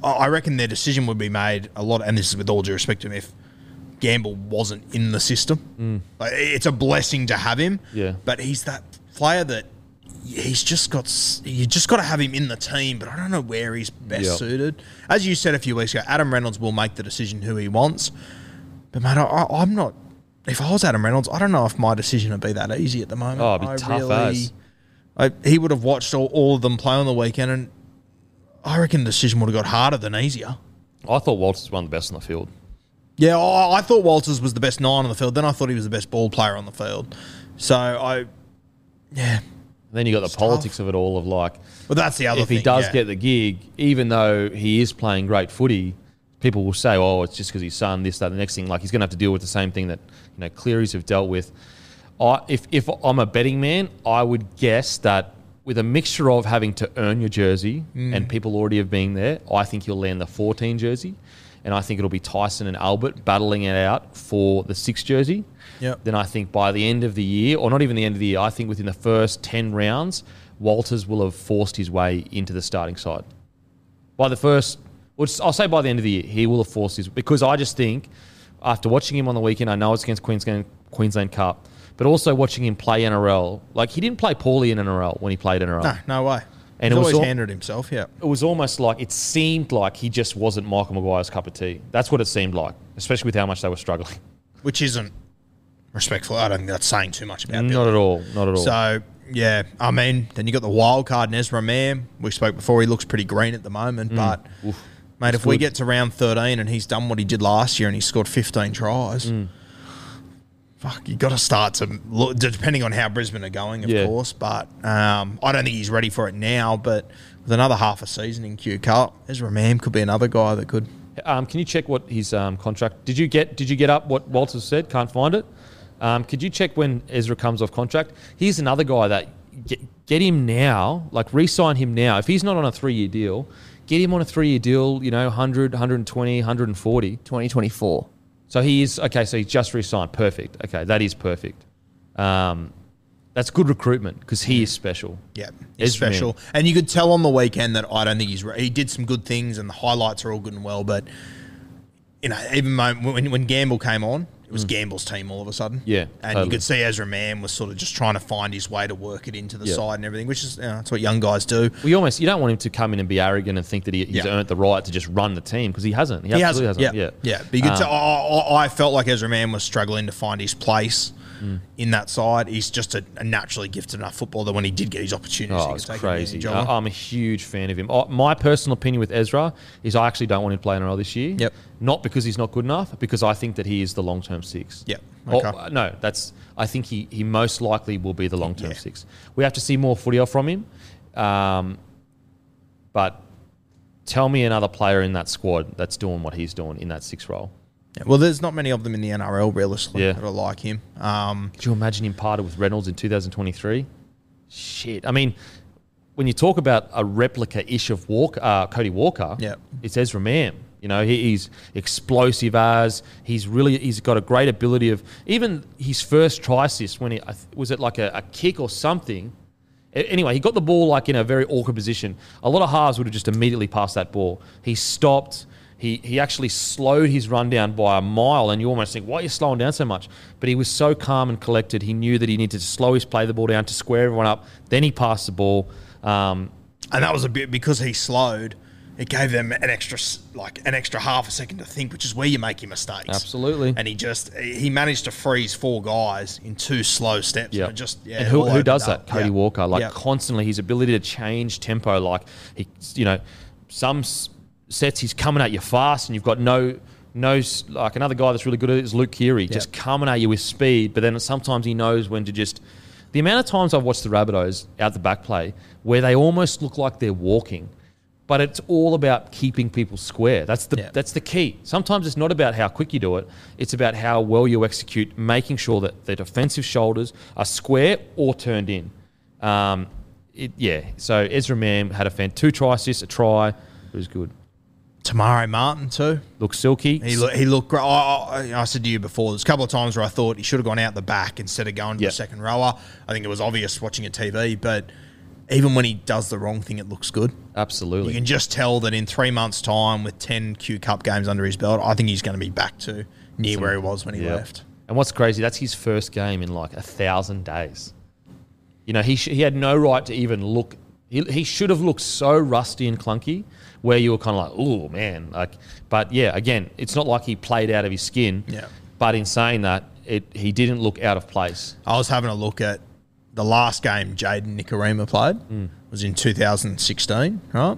I, I, I reckon their decision would be made a lot. And this is with all due respect to him, if Gamble wasn't in the system, like, it's a blessing to have him. Mm. Yeah. But he's that player that he's just got. You just got to have him in the team. But I don't know where he's best Yep. suited. As you said a few weeks ago, Adam Reynolds will make the decision who he wants. But mate, I, I'm not. If I was Adam Reynolds, I don't know if my decision would be that easy at the moment. Oh, it'd be I tough as. I, he would have watched all, all of them play on the weekend, and I reckon the decision would have got harder than easier. I thought Walters was one of the best on the field. Yeah, I, I thought Walters was the best nine on the field. Then I thought he was the best ball player on the field. So I, yeah. And then you got the politics of it all of like Well, that's the other if thing. he does yeah. get the gig, even though he is playing great footy, people will say, "Oh, it's just because his son." This, that, the next thing. Like he's going to have to deal with the same thing that you know Clearys have dealt with. I, if if I'm a betting man, I would guess that with a mixture of having to earn your jersey Mm. and people already have been there, I think you'll land the 14 jersey, and I think it'll be Tyson and Albert battling it out for the six jersey. Yep. Then I think by the end of the year, or not even the end of the year, I think within the first 10 rounds, Walters will have forced his way into the starting side. By the first, I'll say by the end of the year, he will have forced his, because I just think after watching him on the weekend, I know it's against Queensland, Queensland Cup, but also watching him play NRL, like he didn't play poorly in NRL when he played NRL. No, no way. And He's it was always all- handled himself. Yeah. It was almost like it seemed like he just wasn't Michael Maguire's cup of tea. That's what it seemed like, especially with how much they were struggling. Which isn't respectful. I don't think that's saying too much about Not Billy. at all. Not at all. So yeah, I mean, then you got the wild card and Ezra Mam. We spoke before; he looks pretty green at the moment. But mate, if That's we get to round thirteen and he's done what he did last year and he scored fifteen tries, Mm. fuck, you got to start to look. Depending on how Brisbane are going, of Yeah. course. But um, I don't think he's ready for it now. But with another half a season in Q Cup, Ezra Mam could be another guy that could. Um, can you check what his um, contract? Did you get? Did you get up what Walters said? Can't find it. Um, could you check when Ezra comes off contract? He's another guy that get, get him now, like re-sign him now. If he's not on a three-year deal, get him on a three-year deal. You know, 100, 120, 140. 2024. So he is okay. So he's just re-signed. Perfect. Okay, that is perfect. Um, that's good recruitment because he is special. Yeah, he's Ezra special. And you could tell on the weekend that I don't think he's. Re- he did some good things, and the highlights are all good and well. But you know, even when when Gamble came on, it was Gamble's team all of a sudden. Mm. Yeah, and totally. you could see Ezra Mam was sort of just trying to find his way to work it into the Yeah. side and everything, which is you know, that's what young guys do. We almost you don't want him to come in and be arrogant and think that he, he's Yeah. earned the right to just run the team because he hasn't. He, He absolutely hasn't. hasn't. Yeah, Yeah, yeah. But you could Um, tell. I, I, I felt like Ezra Mam was struggling to find his place. Mm. In that side, he's just a, a naturally gifted enough footballer. That when he did get his opportunities, Oh, it's crazy. advantage of them. I- I'm a huge fan of him. Oh, My personal opinion with Ezra is I actually don't want him to play NRL this year. Yep. Not because he's not good enough, because I think that he is the long term six. Yep. Or- Okay. no, that's. I think he, he most likely will be the long term Yeah. six. We have to see more footy off from him. Um, but tell me another player in that squad that's doing what he's doing in that six role. Yeah, well, there's not many of them in the NRL, realistically, Yeah. that are like him. Um, Could you imagine him parted with Reynolds in 2023? Shit. I mean, when you talk about a replica-ish of Walker, uh, Cody Walker, Yeah. it's Ezra Mam. You know, he, he's explosive as he's really he's got a great ability of even his first try assist when he was it like a, a kick or something. Anyway, he got the ball like in a very awkward position. A lot of halves would have just immediately passed that ball. He stopped. He, he actually slowed his run down by a mile, and you almost think, why are you slowing down so much? But he was so calm and collected. He knew that he needed to slow his play the ball down to square everyone up. Then he passed the ball. Um, and that was a bit because he slowed. It gave them an extra, like an extra half a second to think, which is where you make your mistakes. Absolutely. And he just he managed to freeze four guys in two slow steps. Yeah. And just yeah. and who, who does opened that? Cody Yeah. Walker, like Yeah. constantly, his ability to change tempo, like he, you know, some sets he's coming at you fast, and you've got no, no, like another guy that's really good at it is Luke Keary, just coming at you with speed. But then sometimes he knows when to just. The amount of times I've watched the Rabbitohs out the back play where they almost look like they're walking. But it's all about keeping people square. That's the Yeah. that's the key. Sometimes it's not about how quick you do it. It's about how well you execute, making sure that the defensive shoulders are square or turned in. Um, it, yeah. So Ezra Mam had a fan, two try assists, a try. It was good. Te Maire Martin too. Looked silky. He look, he looked great. I, I, I said to you before, there's a couple of times where I thought he should have gone out the back instead of going to Yeah. the second rower. I think it was obvious watching a TV, but even when he does the wrong thing, it looks good. Absolutely, you can just tell that in three months' time, with 10 Q Cup games under his belt, I think he's going to be back to near where he was when he Yeah. left. And what's crazy, that's his first game in like a thousand days. You know, he, sh- he had no right to even look. He, he should have looked so rusty and clunky where you were kind of like, oh, man. Like, But yeah, again, it's not like he played out of his skin. Yeah. But in saying that, it, he didn't look out of place. I was having a look at the last game Jayden Nikorima played Hmm. was in 2016, right?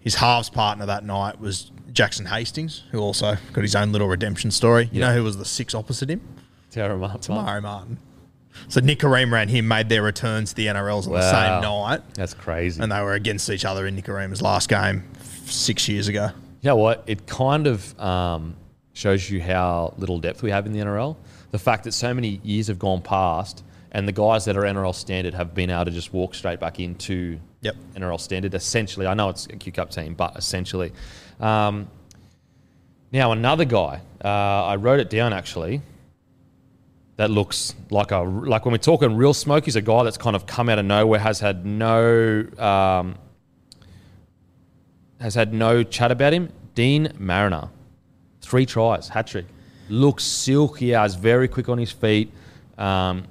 His halves partner that night was Jackson Hastings, who also got his own little redemption story. You Yeah. know who was the six opposite him? Tara Martin. Murray Martin. So Nikorima and him made their returns to the NRLs on the same night, That's crazy. and they were against each other in Nikorima's last game six years ago. You know what? It kind of um, shows you how little depth we have in the NRL. The fact that so many years have gone past, and the guys that are NRL standard have been able to just walk straight back into Yep. NRL standard. Essentially, I know it's a Q Cup team, but essentially. Um, now another guy, uh, I wrote it down actually. That looks like a like when we're talking real smoke. He's a guy that's kind of come out of nowhere, has had no um, has had no chat about him. Deine Mariner, three tries, hat trick. Looks silky as, very quick on his feet. Um,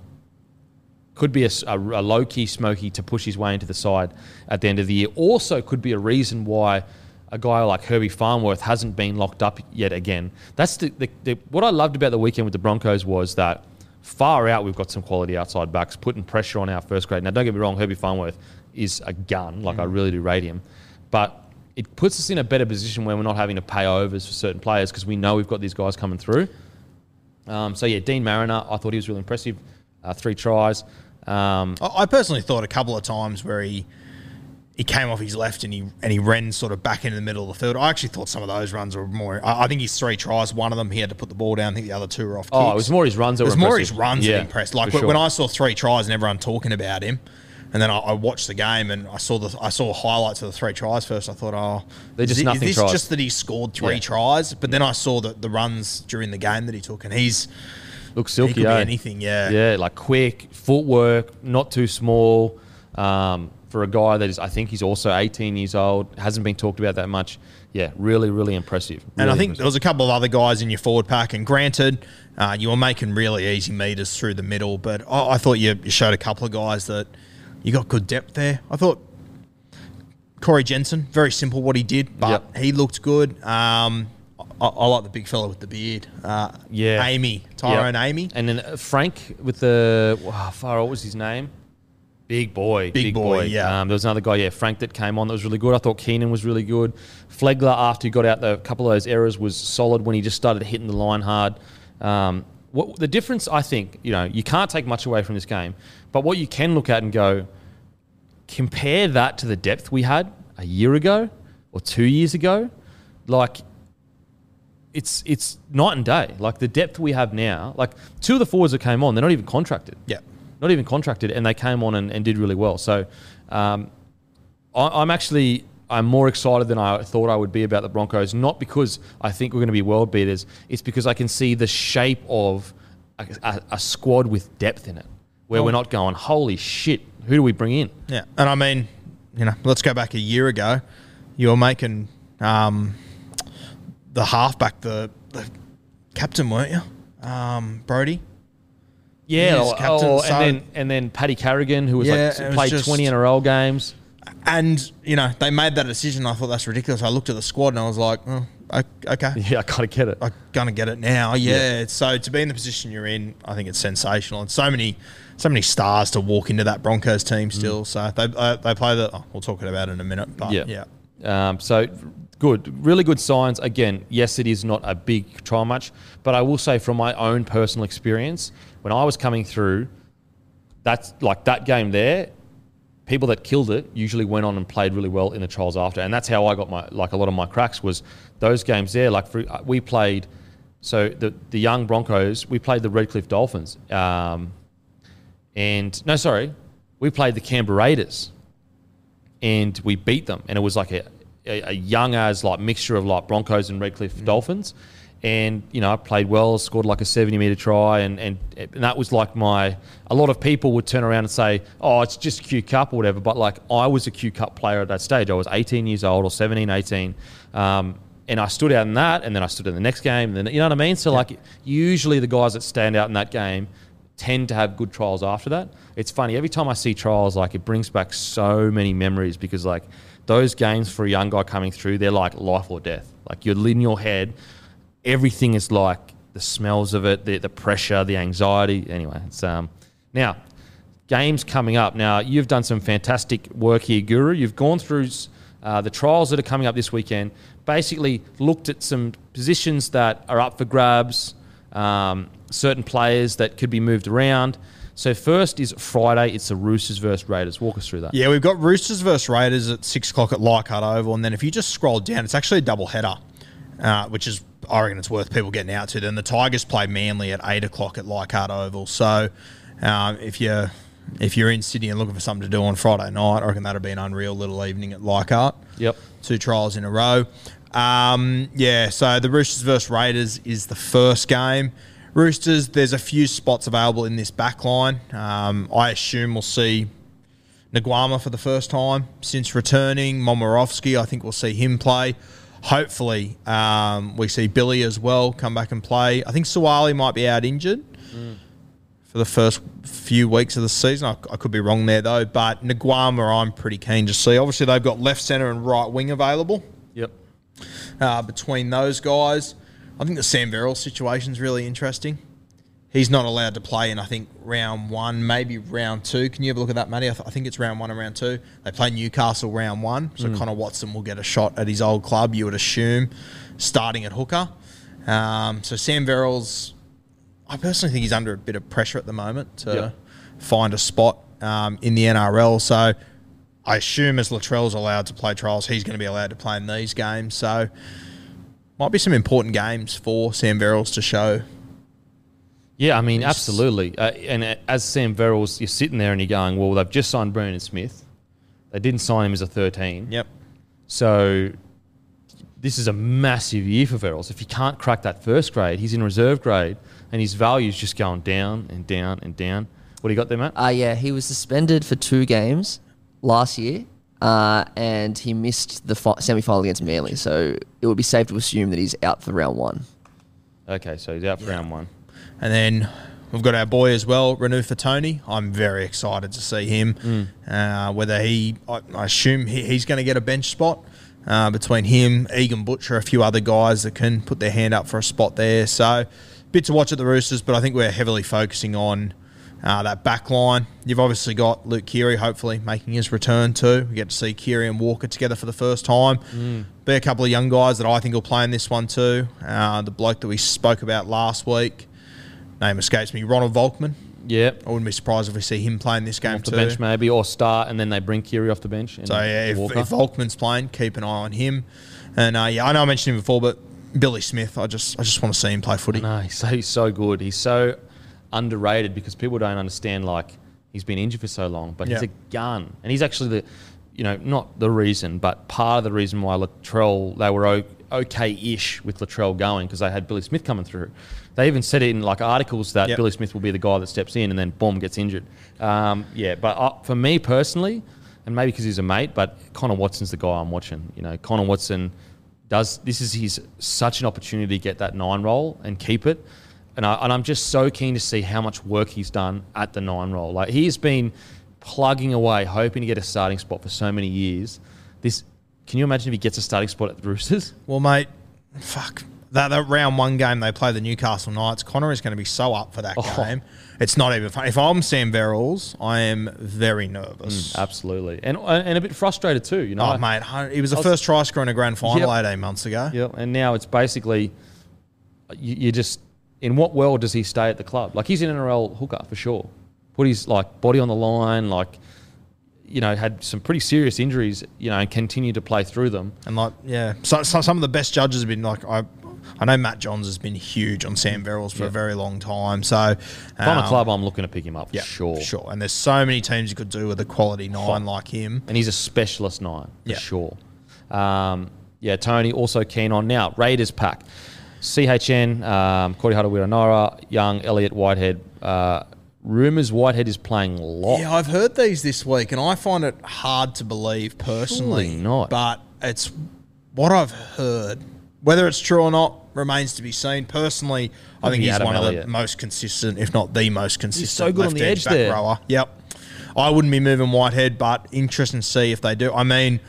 could be a, low key smoky to push his way into the side at the end of the year. Also, could be a reason why a guy like Herbie Farnworth hasn't been locked up yet again. That's the, the, the what I loved about the weekend with the Broncos was that far out we've got some quality outside backs putting pressure on our first grade. Now, don't get me wrong, Herbie Farnworth is a gun. Like I really do rate him, but it puts us in a better position when we're not having to pay overs for certain players because we know we've got these guys coming through. Um, so yeah, Deine Mariner, I thought he was really impressive. Uh, three tries. Um, I I personally thought a couple of times where he he came off his left and he and he ran sort of back into the middle of the field. I actually thought some of those runs were more. I, I think his three tries, one of them he had to put the ball down. I think the other two were off. Oh, it was more his runs that It was more his runs Yeah, that impressed. Like for when. I saw three tries and everyone talking about him, and then I, I watched the game and I saw the I saw highlights of the three tries first. I thought, oh, They're just is, nothing is this tries. just that he scored three Yeah. tries? But then I saw the, the runs during the game that he took, and he's Looks he silky. could be eh? anything. Yeah, Yeah, like quick footwork, not too small. Um, for a guy that is, I think he's also 18 years old, hasn't been talked about that much. Yeah, really, really impressive. And I Really think there was a couple of other guys in your forward pack. And granted, uh, you were making really easy meters through the middle, but I, I thought you, you showed a couple of guys that you got good depth there. I thought Corey Jensen, very simple what he did, but Yep. he looked good. Um, I, I like the big fella with the beard. Uh, Yeah. Amy, Yep. Tyrone Amy. And then uh, Frank with the wow, far what was his name? Big boy, Big boy, yeah. Um, there was another guy, yeah, Frank that came on that was really good. I thought Keenan was really good. Flegler after he got out the couple of those errors was solid when he just started hitting the line hard. Um, what the difference? I think you know you can't take much away from this game, but what you can look at and go, compare that to the depth we had a year ago or two years ago, like it's it's night and day. Like the depth we have now, like two of the forwards that came on, they're not even contracted. Yeah. Not even contracted, and they came on and, and did really well. So, um, I, I'm actually I'm more excited than I thought I would be about the Broncos. Not because I think we're going to be world beaters. It's because I can see the shape of a, a, a squad with depth in it, where we're not going, holy shit, who do we bring in? Yeah, and I mean, you know, let's go back a year ago. You were making um, the halfback the, the captain, weren't you, um, Brody? Yeah, oh, oh, so- and then and then Paddy Carrigan, who was Yeah, like played was just- twenty NRL games. And you know, they made that decision. I thought that's ridiculous. I looked at the squad and I was like, oh, okay. Yeah, I kind of get it. I'm gonna get it now. Yeah. So to be in the position you're in, I think it's sensational, and so many, so many stars to walk into that Broncos team still. So they uh, they play the. Oh, we'll talk about it in a minute. But yeah, yeah. Um, so good, really good signs. Again, yes, it is not a big trial match, but I will say from my own personal experience, when I was coming through, that's like that game there. People that killed it usually went on and played really well in the trials after, and that's how I got my like a lot of my cracks was those games there. Like for, uh, we played, so the the young Broncos, we played the Redcliffe Dolphins, um, and no, sorry, we played the Canberra Raiders and we beat them. And it was like a, a, a young as like mixture of like Broncos and Redcliffe Dolphins. And you know, I played well, scored like a seventy meter try, and, and and that was like my. A lot of people would turn around and say, "Oh, it's just Q Cup or whatever." But like, I was a Q Cup player at that stage. I was eighteen years old or 17, 18. Um, and I stood out in that, and then I stood in the next game. And then you know what I mean. So like, usually the guys that stand out in that game tend to have good trials after that. It's funny every time I see trials, like it brings back so many memories because like those games for a young guy coming through, they're like life or death. Like you're in your head, everything is like the smells of it, the, the pressure, the anxiety. Anyway, it's um now games coming up. Now you've done some fantastic work here, Guru. You've gone through uh, the trials that are coming up this weekend. Basically, looked at some positions that are up for grabs, um, certain players that could be moved around. So first is Friday. It's the Roosters versus Raiders. Walk us through that. Yeah, we've got Roosters versus Raiders at six o'clock at Leichhardt Oval, and then if you just scroll down, it's actually a double header, uh, which is I reckon it's worth people getting out to. Then the Tigers play Manly at eight o'clock at Leichhardt Oval. So um, if you're if you're in Sydney and looking for something to do on Friday night, I reckon that'd be an unreal little evening at Leichhardt. Yep. Two trials in a row. Um, yeah, so the Roosters versus Raiders is the first game. Roosters, there's a few spots available in this back line. Um, I assume we'll see Naguama for the first time since returning. Momirovski, I think we'll see him play. Hopefully, um, we see Billy as well come back and play. I think Suaalii might be out injured for the first few weeks of the season. I, I could be wrong there though, but Naguama, I'm pretty keen to see. Obviously, they've got left centre and right wing available Yep. uh, between those guys. I think the Sam Verrill situation is really interesting. He's not allowed to play in, I think, round one, maybe round two. Can you have a look at that, Matty? I, th- I think it's round one and round two. They play Newcastle round one, so Connor Watson will get a shot at his old club, you would assume, starting at hooker. Um, so Sam Verrill's, I personally think he's under a bit of pressure at the moment to Yep. find a spot um, in the NRL. So I assume as Latrell's allowed to play trials, he's going to be allowed to play in these games. So might be some important games for Sam Verrills to show. Yeah, I mean, absolutely. Uh, and uh, as Sam Verrills, you're sitting there and you're going, well, they've just signed Brandon Smith. They didn't sign him as a 13. Yep. So this is a massive year for Verrills. If he can't crack that first grade, he's in reserve grade, and his value's just going down and down and down. What do you got there, Matt? Uh, yeah, he was suspended for two games last year, uh, and he missed the fi- semi-final against Manly. So it would be safe to assume that he's out for round one. Okay, so he's out for round one. And then we've got our boy as well, Renouf Atoni. I'm very excited to see him. Uh, whether he, I, I assume he, he's going to get a bench spot uh, between him, Egan Butcher, a few other guys that can put their hand up for a spot there. So, bit to watch at the Roosters, but I think we're heavily focusing on uh, that back line. You've obviously got Luke Keary, hopefully making his return too. We get to see Keary and Walker together for the first time. Be a couple of young guys that I think will play in this one too. Uh, the bloke that we spoke about last week, name escapes me, Ronald Volkman. Yeah, I wouldn't be surprised if we see him playing this game off the too. bench maybe, or start, and then they bring Keary off the bench. And So yeah, if, if Volkman's playing, keep an eye on him. And uh, yeah, I know I mentioned him before, but Billy Smith. I just I just want to see him play footy. No, he's so, he's so good. He's so underrated because people don't understand like he's been injured for so long, but he's a gun, and he's actually the, you know, not the reason, but part of the reason why Latrell they were okay-ish with Latrell going because they had Billy Smith coming through. They even said it in like articles that Yep. Billy Smith will be the guy that steps in and then boom gets injured. Um, yeah, but uh, for me personally, and maybe because he's a mate, but Connor Watson's the guy I'm watching. You know, Connor Watson does this is his such an opportunity to get that nine role and keep it. And, I, and I'm just so keen to see how much work he's done at the nine role. Like he's been plugging away, hoping to get a starting spot for so many years. This, can you imagine if he gets a starting spot at the Roosters? Well, mate, fuck. That, that round one game they play the Newcastle Knights, Connor is going to be so up for that Oh. game. It's not even fun. If I'm Sam Verrills, I am very nervous. Mm, absolutely, and uh, and a bit frustrated too. You know, Oh, mate, hun- he was the was- first try scorer in a grand final Yep. 18 months ago. Yeah, and now it's basically you, you just in what world does he stay at the club? Like he's an NRL hooker for sure. Put his like body on the line, like you know, had some pretty serious injuries, you know, and continued to play through them. And like, yeah, so, so some of the best judges have been like, I, I know Matt Johns has been huge on Sam Verrills for Yeah. a very long time. So, If I'm a um, club, I'm looking to pick him up for yeah, sure. sure. And there's so many teams you could do with a quality nine like him. And he's a specialist nine for Yeah. sure. Um, yeah, Tony also keen on now Raiders pack. CHN, um, Huttle, Nora, Young, Elliott, Whitehead. Uh, rumors Whitehead is playing lock. Yeah, I've heard these this week, and I find it hard to believe personally. Surely not. But it's what I've heard. Whether it's true or not remains to be seen. Personally, I think he's one of the most consistent, if not the most consistent. He's so good on the edge back there. Rower. Yep. I wouldn't be moving Whitehead, but interesting to see if they do. I mean,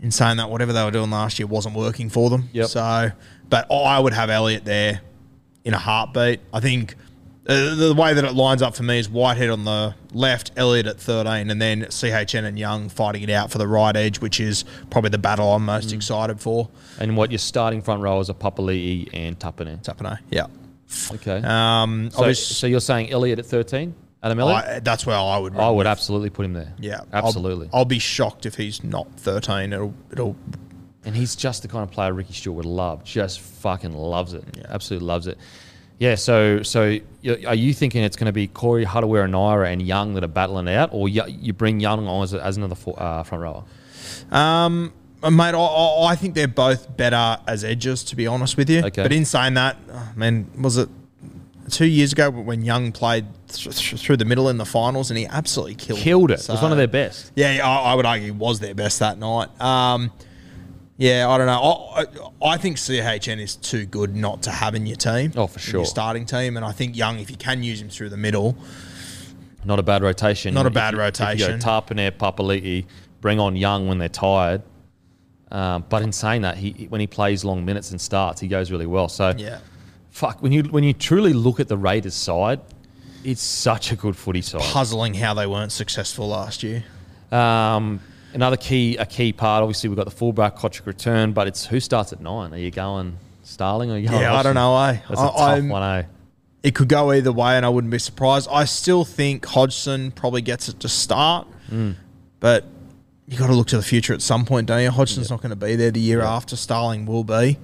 in saying that, whatever they were doing last year wasn't working for them. Yep. So, but I would have Elliott there in a heartbeat. I think uh, the way that it lines up for me is Whitehead on the left, Elliott at 13, and then CHN and Young fighting it out for the right edge, which is probably the battle I'm most Mm. excited for. And what your starting front rowers are Papali'i and Tapine. Tapine. Yeah. Okay. Um, so, so you're saying Elliott at 13? Adam Elliott? I, that's where I would. I, would with. absolutely put him there. Yeah, I'll- Absolutely. I'll, be shocked if he's not 13. It'll, it'll. And he's just the kind of player Ricky Stuart would love. Just fucking loves it. Absolutely loves it. Yeah. So, so are you thinking it's going to be Corey Harawira-Naera, and Young that are battling out, or you, you bring Young on as, as another fo- uh, front rower? Um, mate, I, I, I think they're both better as edges, to be honest with you. Okay. But in saying that, oh, man, was it two years ago when Young played th- th- through the middle in the finals and he absolutely killed Killed it. So- it was one of their best. Yeah, yeah, I, I would argue was their best that night. Um, yeah, I don't know. I, I, think CHN is too good not to have in your team. Oh, for in sure. Your starting team, and I think Young, if you can use him through the middle, Not a bad rotation. Not a If bad you- If you rotation. go Tapine, Papali'i, bring on Young when they're tired. Um, but in saying that, he when he plays long minutes and starts, he goes really well. So yeah, fuck when you when you truly look at the Raiders side, it's such a good footy side. puzzling how they weren't successful last year. Um, another key a key part. Obviously, we've got the fullback Kotrick return, but it's who starts at nine. Are you going Starling or are you going? Yeah, I don't know. Eh? That's a I- tough I'm- one. Eh? It could go either way, and I wouldn't be surprised. I still think Hodgson probably gets it to start, Mm. but you got to look to the future at some point, don't you? Hodgson's not going to be there the year after. Starling will be.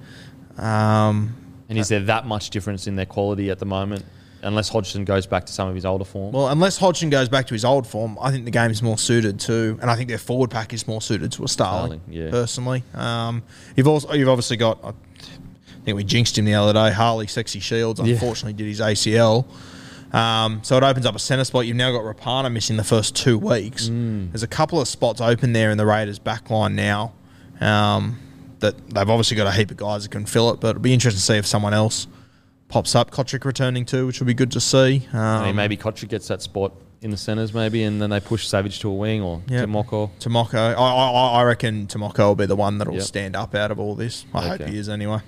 Um, And is there that much difference in their quality at the moment? Unless Hodgson goes back to some of his older form. well, unless Hodgson goes back to his old form, I think the game is more suited to, and I think their forward pack is more suited to a Starling. Starling, yeah. Personally, um, you've also you've obviously got. I think we jinxed him the other day. Harley Sexy Shields Yeah. unfortunately did his ACL. Um, so it opens up a centre spot. You've now got Rapana missing the first two weeks. Mm. There's a couple of spots open there in the Raiders' back line now. Um, that they've obviously got a heap of guys that can fill it, but it'll be interesting to see if someone else pops up. Kotrick returning too, which will be good to see. Um, I mean, maybe Kotrick gets that spot in the centres, maybe, and then they push Savage to a wing or Yeah. Timoko. Tomoko, I, I, I reckon Timoko will be the one that'll Yep. stand up out of all this. I hope he is anyway.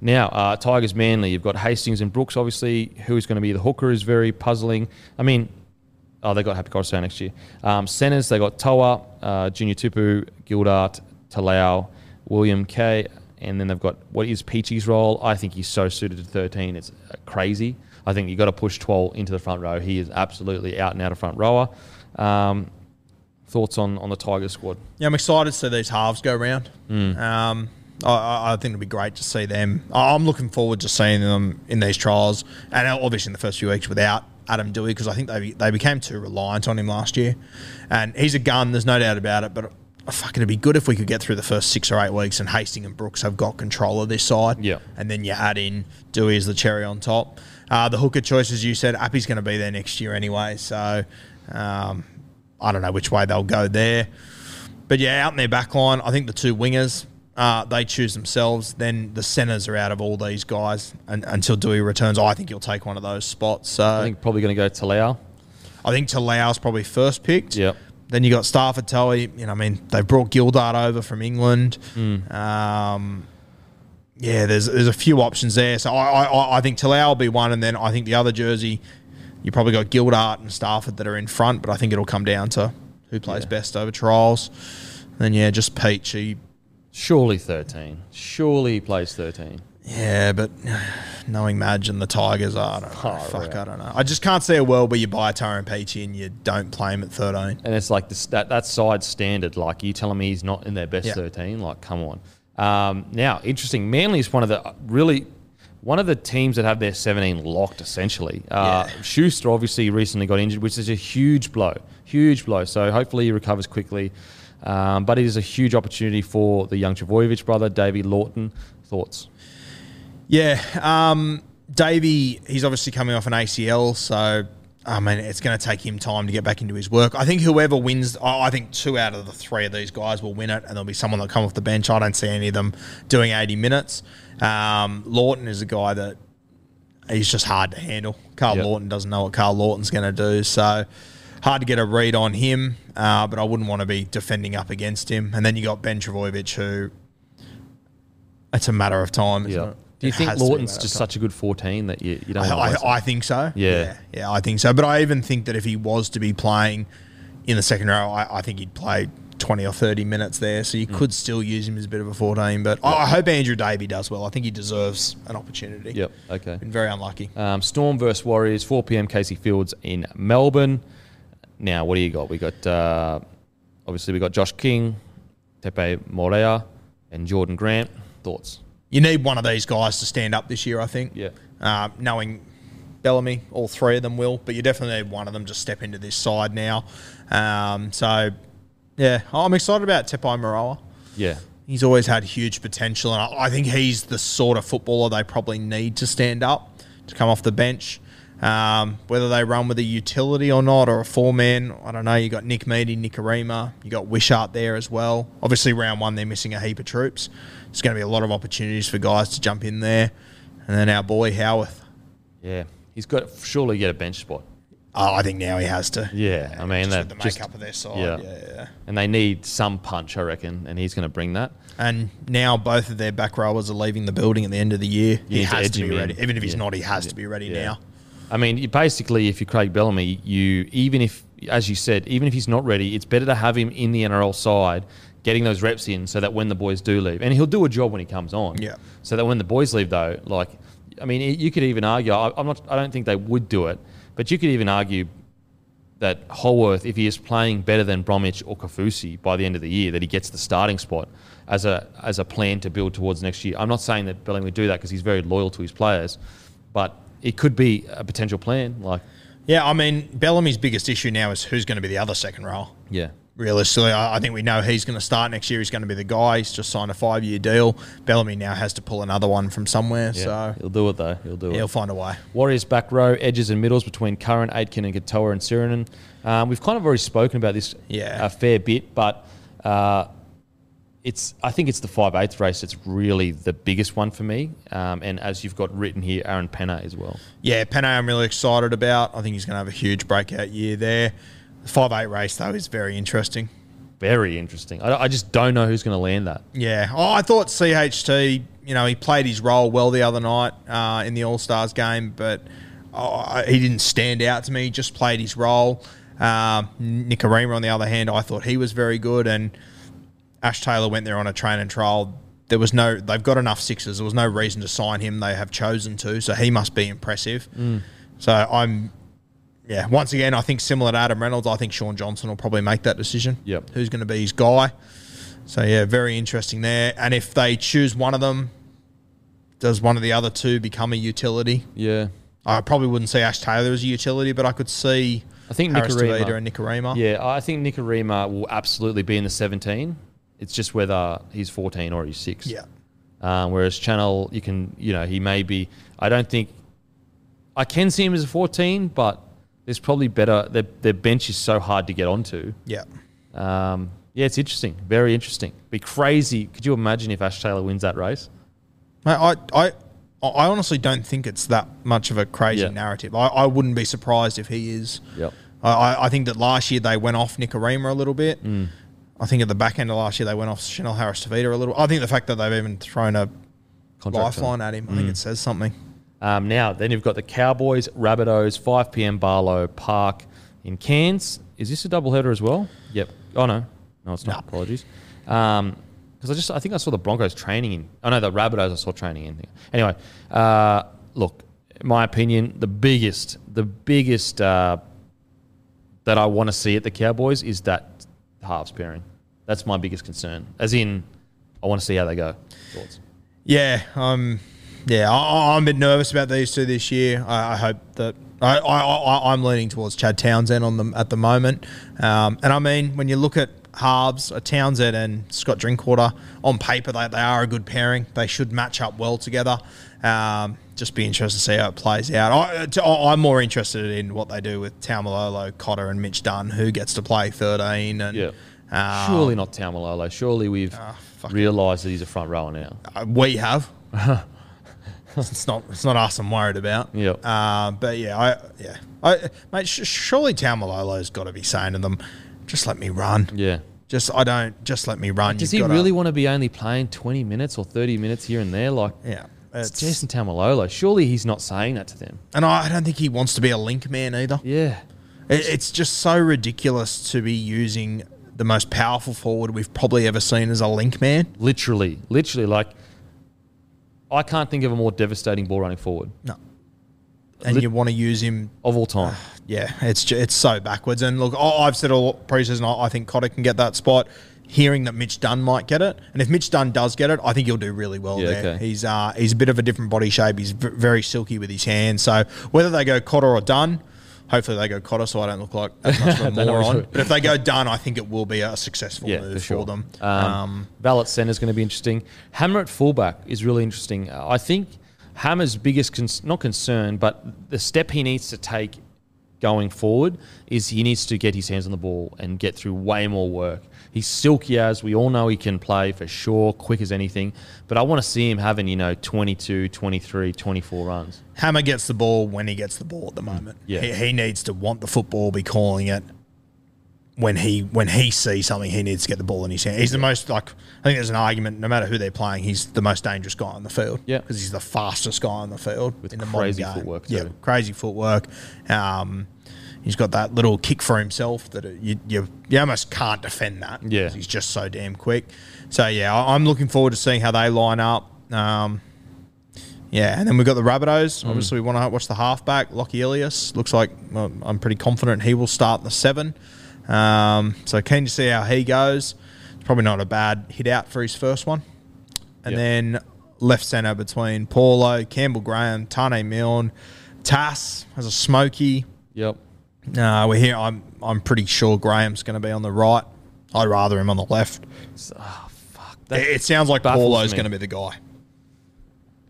Now, uh, Tigers Manly, you've got Hastings and Brooks, obviously. Who is going to be the hooker is very puzzling. I mean, oh, they got Api Koroisau next year. Um, centers, they got To'a, uh, Junior Tupu, Gildart, Talau, William K. And then they've got what is Peachey's role. I think he's so suited to 13. It's uh, crazy. I think you've got to push 12 into the front row. He is absolutely out and out of front rower. Um, thoughts on, on the Tiger squad? Yeah, I'm excited to see these halves go round. Mm. Um, I- I, think it'd be great to see them. I'm looking forward to seeing them in these trials, and obviously in the first few weeks without Adam Doueihi because I think they they became too reliant on him last year, and he's a gun. There's no doubt about it, but. Fuck, it'd be good if we could get through the first six or eight weeks and Hastings and Brooks have got control of this side. Yeah. And then you add in Doueihi as the cherry on top. Uh, the hooker choice, as you said, Appy's going to be there next year anyway. So um, I don't know which way they'll go there. But yeah, out in their back line, I think the two wingers, uh, they choose themselves. Then the centres are out of all these guys and, until Doueihi returns. I think he'll take one of those spots. So I think probably going to go to Lau. I think Talau's probably first picked. Yep. Then you got Starford To'a. You know, I mean, they brought Gildart over from England. Um, yeah, there's there's a few options there. So I I, I think Talau will be one, and then I think the other jersey, you probably got Gildart and Stafford that are in front. But I think it'll come down to who plays Yeah. best over trials. Then yeah, just Peachey. Surely 13. Surely he plays 13. Yeah, but knowing Madge and the Tigers, I don't know. Far Fuck, out. I don't know. I just can't see a world where you buy Tyrone Peachey and you don't play him at 13. And it's like this, that that side standard. Like you telling me he's not in their best Yeah. 13. Like come on. Um, now, interesting. Manly is one of the really one of the teams that have their 17 locked essentially. Uh, Yeah. Schuster obviously recently got injured, which is a huge blow. Huge blow. So hopefully he recovers quickly. Um, but it is a huge opportunity for the young Trbojevic brother, Davey Lawton. Thoughts? Yeah, um, Davey, he's obviously coming off an ACL, so I mean it's going to take him time to get back into his work. I think whoever wins, I I think two out of the three of these guys will win it, and there'll be someone that come off the bench. I don't see any of them doing eighty minutes. Um, Lawton is a guy that he's just hard to handle. Carl Yep. Lawton doesn't know what Karl Lawton's going to do, so hard to get a read on him. Uh, but I wouldn't want to be defending up against him. And then you got Ben Trbojevic, who it's a matter of time. Isn't Yeah. it? Do you It think has to be a Lawton's just such a good 14 that you, you don't I, I? I think so. Yeah. yeah, yeah, I think so. But I even think that if he was to be playing in the second row, I, I think he'd play twenty or thirty minutes there. So you Mm. could still use him as a bit of a fourteen. But I, I hope Andrew Davey does well. I think he deserves an opportunity. Yep. Okay. Been very unlucky. Um, Storm versus Warriors, 4 p.m. Casey Fields in Melbourne. Now, what do you got? We got uh, obviously we got Josh King, Tepai Moeroa, and Jordan Grant. Thoughts? You need one of these guys to stand up this year. I think. Yeah. Uh, knowing Bellamy, all three of them will, but you definitely need one of them to step into this side now. Um, so, yeah, I'm excited about Tepai Moeroa. Yeah. He's always had huge potential, and I, I think he's the sort of footballer they probably need to stand up to come off the bench. Um, whether they run with a utility or not, or a four man, I don't know. You got Nick Meaney, Nick Arima, you got Wishart there as well. Obviously, round one they're missing a heap of troops. There's going to be a lot of opportunities for guys to jump in there, and then our boy Howarth. Yeah. He's got surely get a bench spot. Oh, I think now he has to. Yeah. I mean, just the just- makeup of their side. yeah. Yeah, yeah. And they need some punch, I reckon, and he's going to bring that. And now both of their back rowers are leaving the building at the end of the year. He has to, be him in. ready. Even if he's Yeah. not, he has Yeah. to be ready Yeah. now. I mean, you basically, if you're Craig Bellamy, you even if, as you said, even if he's not ready, it's better to have him in the NRL side, getting those reps in, so that when the boys do leave, and he'll do a job when he comes on. Yeah. So that when the boys leave, though, like, I mean, you could even argue. I, I'm not. I don't think they would do it, but you could even argue that Holworth, if he is playing better than Bromwich or Kaufusi by the end of the year, that he gets the starting spot as a as a plan to build towards next year. I'm not saying that Bellamy would do that because he's very loyal to his players, but it could be a potential plan. Like, Yeah, I mean, Bellamy's biggest issue now is who's going to be the other second row. yeah, Realistically, I, I think we know he's going to start next year. He's going to be the guy. He's just signed a five year deal. Bellamy now has to pull another one from somewhere, yeah. so he'll do it though. He'll do it. he'll find a way. Warriors back row, edges and middles between Curran, Aitken, and Katoa and Sironen. Um, we've kind of already spoken about this Yeah. a fair bit, but uh, it's I think it's the five eighths race that's really the biggest one for me. Um, and as you've got written here, Aaron Pene as well. Yeah, Pene I'm really excited about. I think he's going to have a huge breakout year there. The five eight race though is very interesting. Very interesting. I, I just don't know who's going to land that. Yeah. Oh, I thought CHT, you know, he played his role well the other night uh, in the All Stars game, but oh, he didn't stand out to me. He just played his role. Um, Nikorima, on the other hand, I thought he was very good. And Ash Taylor went there on a train and trial. There was no, they've got enough sixes. There was no reason to sign him. They have chosen to, so he must be impressive. Mm. So I'm, yeah, once again, I think similar to Adam Reynolds, I think Shaun Johnson will probably make that decision. Yep. Who's going to be his guy? So yeah, very interesting there. And if they choose one of them, does one of the other two become a utility? Yeah. I probably wouldn't say Ash Taylor as a utility, but I could see I think Harris Nikorima- and Nikorima. Yeah, I think Nikorima will absolutely be in the 17. It's just whether he's 14 or he's 6. Yeah. Um, whereas Chanel, you can, you know, he may be. I don't think. I can see him as a 14, but there's probably better. Their, their bench is so hard to get onto. Yeah. Um, yeah, it's interesting. Very interesting. Be crazy. Could you imagine if Ash Taylor wins that race? Mate, I, I, I honestly don't think it's that much of a crazy Yeah. narrative. I, I wouldn't be surprised if he is. Yep. I, I- I think that last year they went off Nikorima a little bit. Mm. I think at the back end of last year they went off Chanel Harris Tavita a little. I think the fact that they've even thrown a Contract lifeline at him, I think Mm. it says something. Um, now, then you've got the Cowboys, Rabbitohs, 5 p.m. Barlow Park in Cairns. Is this a doubleheader as well? Yep. Oh, no. No, it's not. No. Apologies. Because I just, I think I saw the Broncos training in. Oh, no, the Rabbitohs I saw training in. Anyway, uh, look, in my opinion, the biggest, the biggest uh, that I want to see at the Cowboys is that halves pairing. That's my biggest concern. As in, I want to see how they go. Thoughts? Yeah, um, yeah, I, I'm a bit nervous about these two this year. I, I hope that I, I, I'm leaning towards Chad Townsend on them at the moment. Um, and I mean, when you look at halves, uh, Townsend and Scott Drinkwater on paper, they, they are a good pairing. They should match up well together. Um, just be interested to see how it plays out. I, am more interested in what they do with Taumalolo, Cotter, and Mitch Dunn, who gets to play 13. And Yeah. um, Surely not Taumalolo. Surely we've it. realised that he's a front rower now. Uh, we have. it's not. It's not us. I'm worried about. Yep. Uh, but yeah, I yeah, I mate. Sh- surely Taumalolo's got to be saying to them, just let me run. Yeah. Just I don't. Just let me run. Does You've he really want to be only playing 20 minutes or 30 minutes here and there? Like, Yeah. It's It's, Jason Taumalolo. Surely he's not saying that to them. and I don't think he wants to be a link man either. Yeah. It, it's just so ridiculous to be using the most powerful forward we've probably ever seen as a link man. Literally. Literally. Like, I can't think of a more devastating ball running forward No. And Lit- you want to use him of all time. Yeah, it's it's so backwards. And look, I've said all preseason, I I think Cotter can get that spot. Hearing that Mitch Dunn might get it, and if Mitch Dunn does get it, I think he'll do really well Yeah, there. okay. He's uh, he's a bit of a different body shape. He's v- very silky with his hands. So whether they go Cotter or Dunn, hopefully they go Cotter, so I don't look like as much of a moron. But if they go Dunn, I think it will be a successful Yeah, move for sure. them. Um, Um, Valet centre is going to be interesting. Hammer at fullback is really interesting. I think Hammer's biggest, cons- not concern, but the step he needs to take going forward is he needs to get his hands on the ball and get through way more work. He's silky as we all know he can play for sure, quick as anything. But I want to see him having, you know, 22, 23, 24 runs. Hammer gets the ball when he gets the ball at the moment. Yeah. He, he needs to want the football, be calling it. When he when he sees something, he needs to get the ball in his hand. He's the most like I think there's an argument. No matter who they're playing, he's the most dangerous guy on the field. Yeah. because he's the fastest guy on the field With in the crazy modern game. footwork, Yeah, crazy footwork. Um, he's got that little kick for himself that it- you you, you almost can't defend that. Yeah, he's just so damn quick. So yeah, I, I'm looking forward to seeing how they line up. Um, yeah, and then we've got the Rabbitohs. Obviously, we want to watch the halfback, Lockie Ilias. Looks like well, I'm pretty confident he will start in the seven. Um, so keen to see how he goes. It's probably not a bad hit out for his first one. And Yep. then left centre between Paulo, Campbell Graham, Taane Milne, Tass has a smoky. Yep. Uh, we're here. I'm I'm pretty sure Graham's going to be on the right. I'd rather him on the left. Oh, fuck. It, That, it sounds like Paulo's going to be the guy.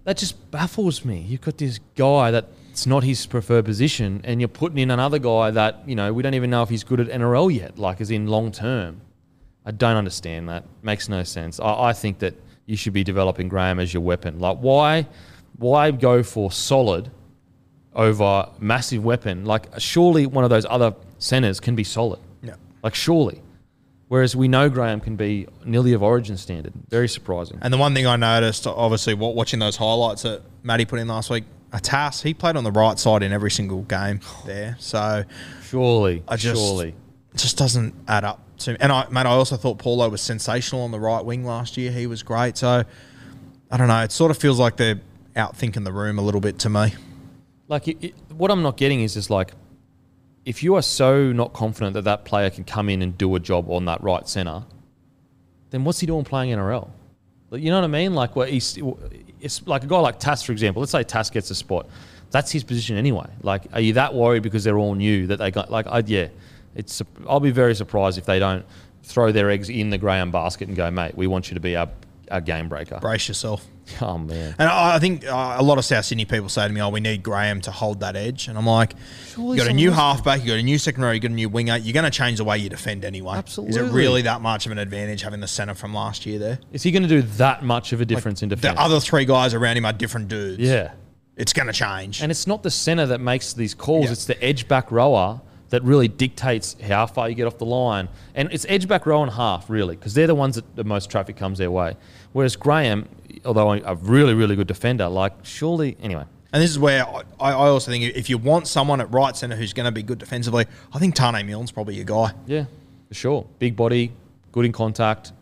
that just baffles me. You've got this guy that's not his preferred position, and you're putting in another guy that you know we don't even know if he's good at NRL yet, like as in long term. I don't understand that. Makes no sense. I, I think that you should be developing Graham as your weapon. Like why, why go for solid over massive weapon? Like surely one of those other centers can be solid. Yeah. Like surely. Whereas we know Graham can be nearly of origin standard. Very surprising. And the one thing I noticed, obviously, wa- watching those highlights that Matty put in last week, Atas, he played on the right side in every single game there. So Surely. I just surely. it just doesn't add up to me. And I, man, I also thought Paulo was sensational on the right wing last year. He was great. So I don't know. It sort of feels like they're out thinking the room a little bit to me. Like, it, it, what I'm not getting is just like, if you are so not confident that that player can come in and do a job on that right centre, then what's he doing playing NRL? You know what I mean? Like what he's it's like a guy like Tass, for example. Let's say Tass gets a spot. That's his position anyway. Like, are you that worried because they're all new that they got like I yeah, it's I'll be very surprised if they don't throw their eggs in the Graham basket and go, mate, we want you to be our, our game breaker. Brace yourself. Oh man. And I I think uh, a lot of South Sydney people say to me, "Oh, we need Graham to hold that edge," and I'm like, Surely "You got a new halfback, you got a new second row, you got a new winger. You're going to change the way you defend anyway. Is it really that much of an advantage having the centre from last year there? Is he going to do that much of a difference in defense? The other three guys around him are different dudes. yeah. it's going to change. And it's not the center that makes these calls, Yeah. it's the edge back rower that really dictates how far you get off the line. And it's edge back row and half, really, because they're the ones that the most traffic comes their way. Whereas Graham, although a really, really good defender, like surely, anyway. And this is where I, I also think if you want someone at right centre who's going to be good defensively, I think Taane Milne's probably your guy. Yeah, for sure. Big body, good in contact.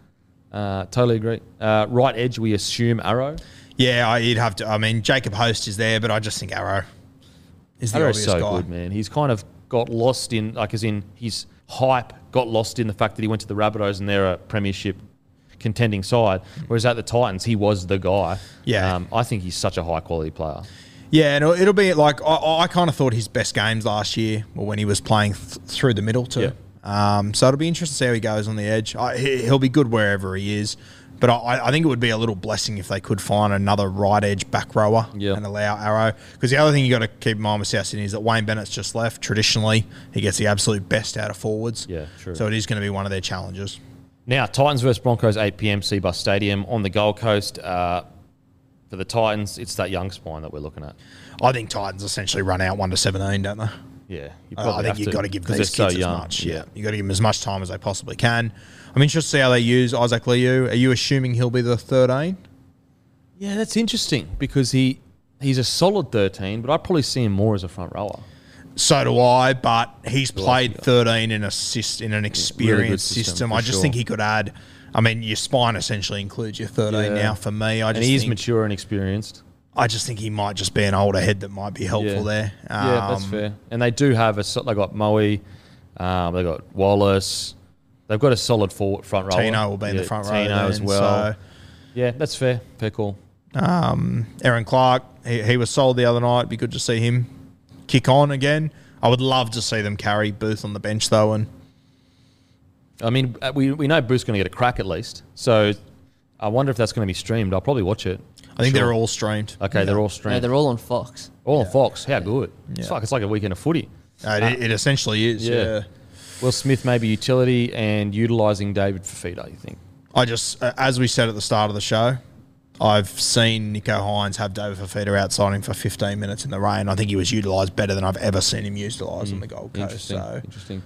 Uh, totally agree. Uh, right edge, we assume Arrow. Yeah, I, you'd have to. I mean, Jacob Host is there, but I just think Arrow is the Arrow's obvious so guy. good, man. He's kind of got lost in, like, as in his hype got lost in the fact that he went to the Rabbitohs and they're a premiership contending side. Whereas at the Titans, he was the guy. Yeah. Um, I think he's such a high quality player. Yeah, and it'll, be like I, I kind of thought his best games last year were when he was playing th- through the middle too. Um, so it'll be interesting to see how he goes on the edge. I, he'll be good wherever he is, but I, I think it would be a little blessing if they could find another right edge back rower Yeah. and allow Arrow. Because the other thing you got to keep in mind with South Sydney is that Wayne Bennett's just left. Traditionally, he gets the absolute best out of forwards. Yeah, true. So it is going to be one of their challenges. Now, Titans versus Broncos, 8 p.m. Cbus Stadium on the Gold Coast. Uh, for the Titans, it's that young spine that we're looking at. I think Titans essentially run out one to seventeen, don't they? Yeah, I- think you've got to give these kids so as much. Yeah, you got to give them as much time as they possibly can. I'm interested to see how they use Isaac Liu. Are you assuming he'll be the 13? Yeah, that's interesting because he he's a solid 13, but I'd probably see him more as a front rower. So do I, but he's played 13 in a syst- in an experienced system, system. I just sure. think he could add. I mean, your spine essentially includes your 13 Yeah. now. For me, I And just he is mature and experienced. I just think he might just be an older head that might be helpful Yeah. there. yeah, that's Um, fair. And they do have a they got Moe, um, they got Wallace. They've got a solid forward front rower. Tino will be in the front row Tino as well. so- yeah, that's fair. Fair call. Um, Erin Clark, he, he was sold the other night. It'd be good to see him kick on again. I would love to see them carry Booth on the bench though, and I mean, uh, we, we know Booth's going to get a crack at least. So I wonder if that's going to be streamed. I'll probably watch it. I think Sure. they're all streamed. Okay, they're all No, streamed. they're all on Fox. all on Fox. How good. It's like it's like a weekend of footy. Uh, it, it essentially is. Yeah. Will Smith maybe utility and utilising David Fifita, you think? I just, uh, as we said at the start of the show, I've seen Nicho Hynes have David Fifita outside him for 15 minutes in the rain. I think he was utilised better than I've ever seen him utilised on the Gold Coast. Interesting. So Interesting.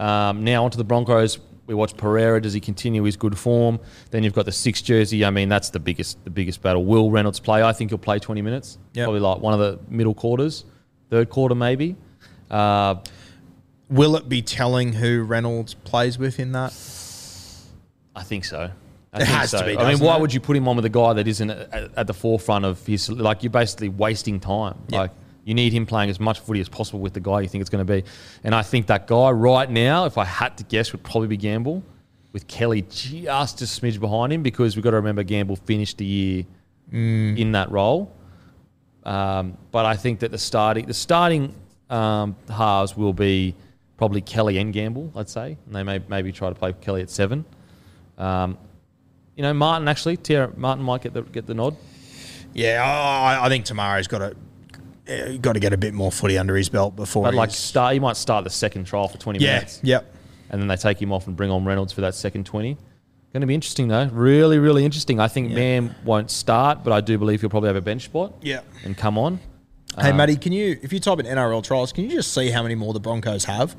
Um, now onto the Broncos. We watch Pereira. Does he continue his good form? Then you've got the six jersey. I mean, that's the biggest the biggest battle. Will Reynolds play? I think he'll play twenty minutes. Yep. Probably like one of the middle quarters, third quarter maybe. Uh, will it be telling who Reynolds plays with in that? I think so. I It has to be, I mean, why it? would you put him on with a guy that isn't at, at the forefront of his? Like you're basically wasting time. Like you need him playing as much footy as possible with the guy you think it's going to be. And I think that guy right now, if I had to guess, would probably be Gamble, with Kelly just a smidge behind him because we've got to remember Gamble finished the year Mm. in that role. Um, but I think that the starting the starting um, halves will be probably Kelly and Gamble, I'd say, and they may maybe try to play Kelly at seven. Um, you know, Martin actually, Te Maire, Martin might get the get the nod. Yeah, I, I think Te Maire's got to uh, got to get a bit more footy under his belt before. But like start, he might start the second trial for twenty yeah, minutes, yep. and then they take him off and bring on Reynolds for that second twenty. Going to be interesting though, really, really interesting. I think Yeah. Mam won't start, but I do believe he'll probably have a bench spot Yeah. and come on. Hey, Um, Matty, can you, if you type in NRL trials, can you just see how many more the Broncos have?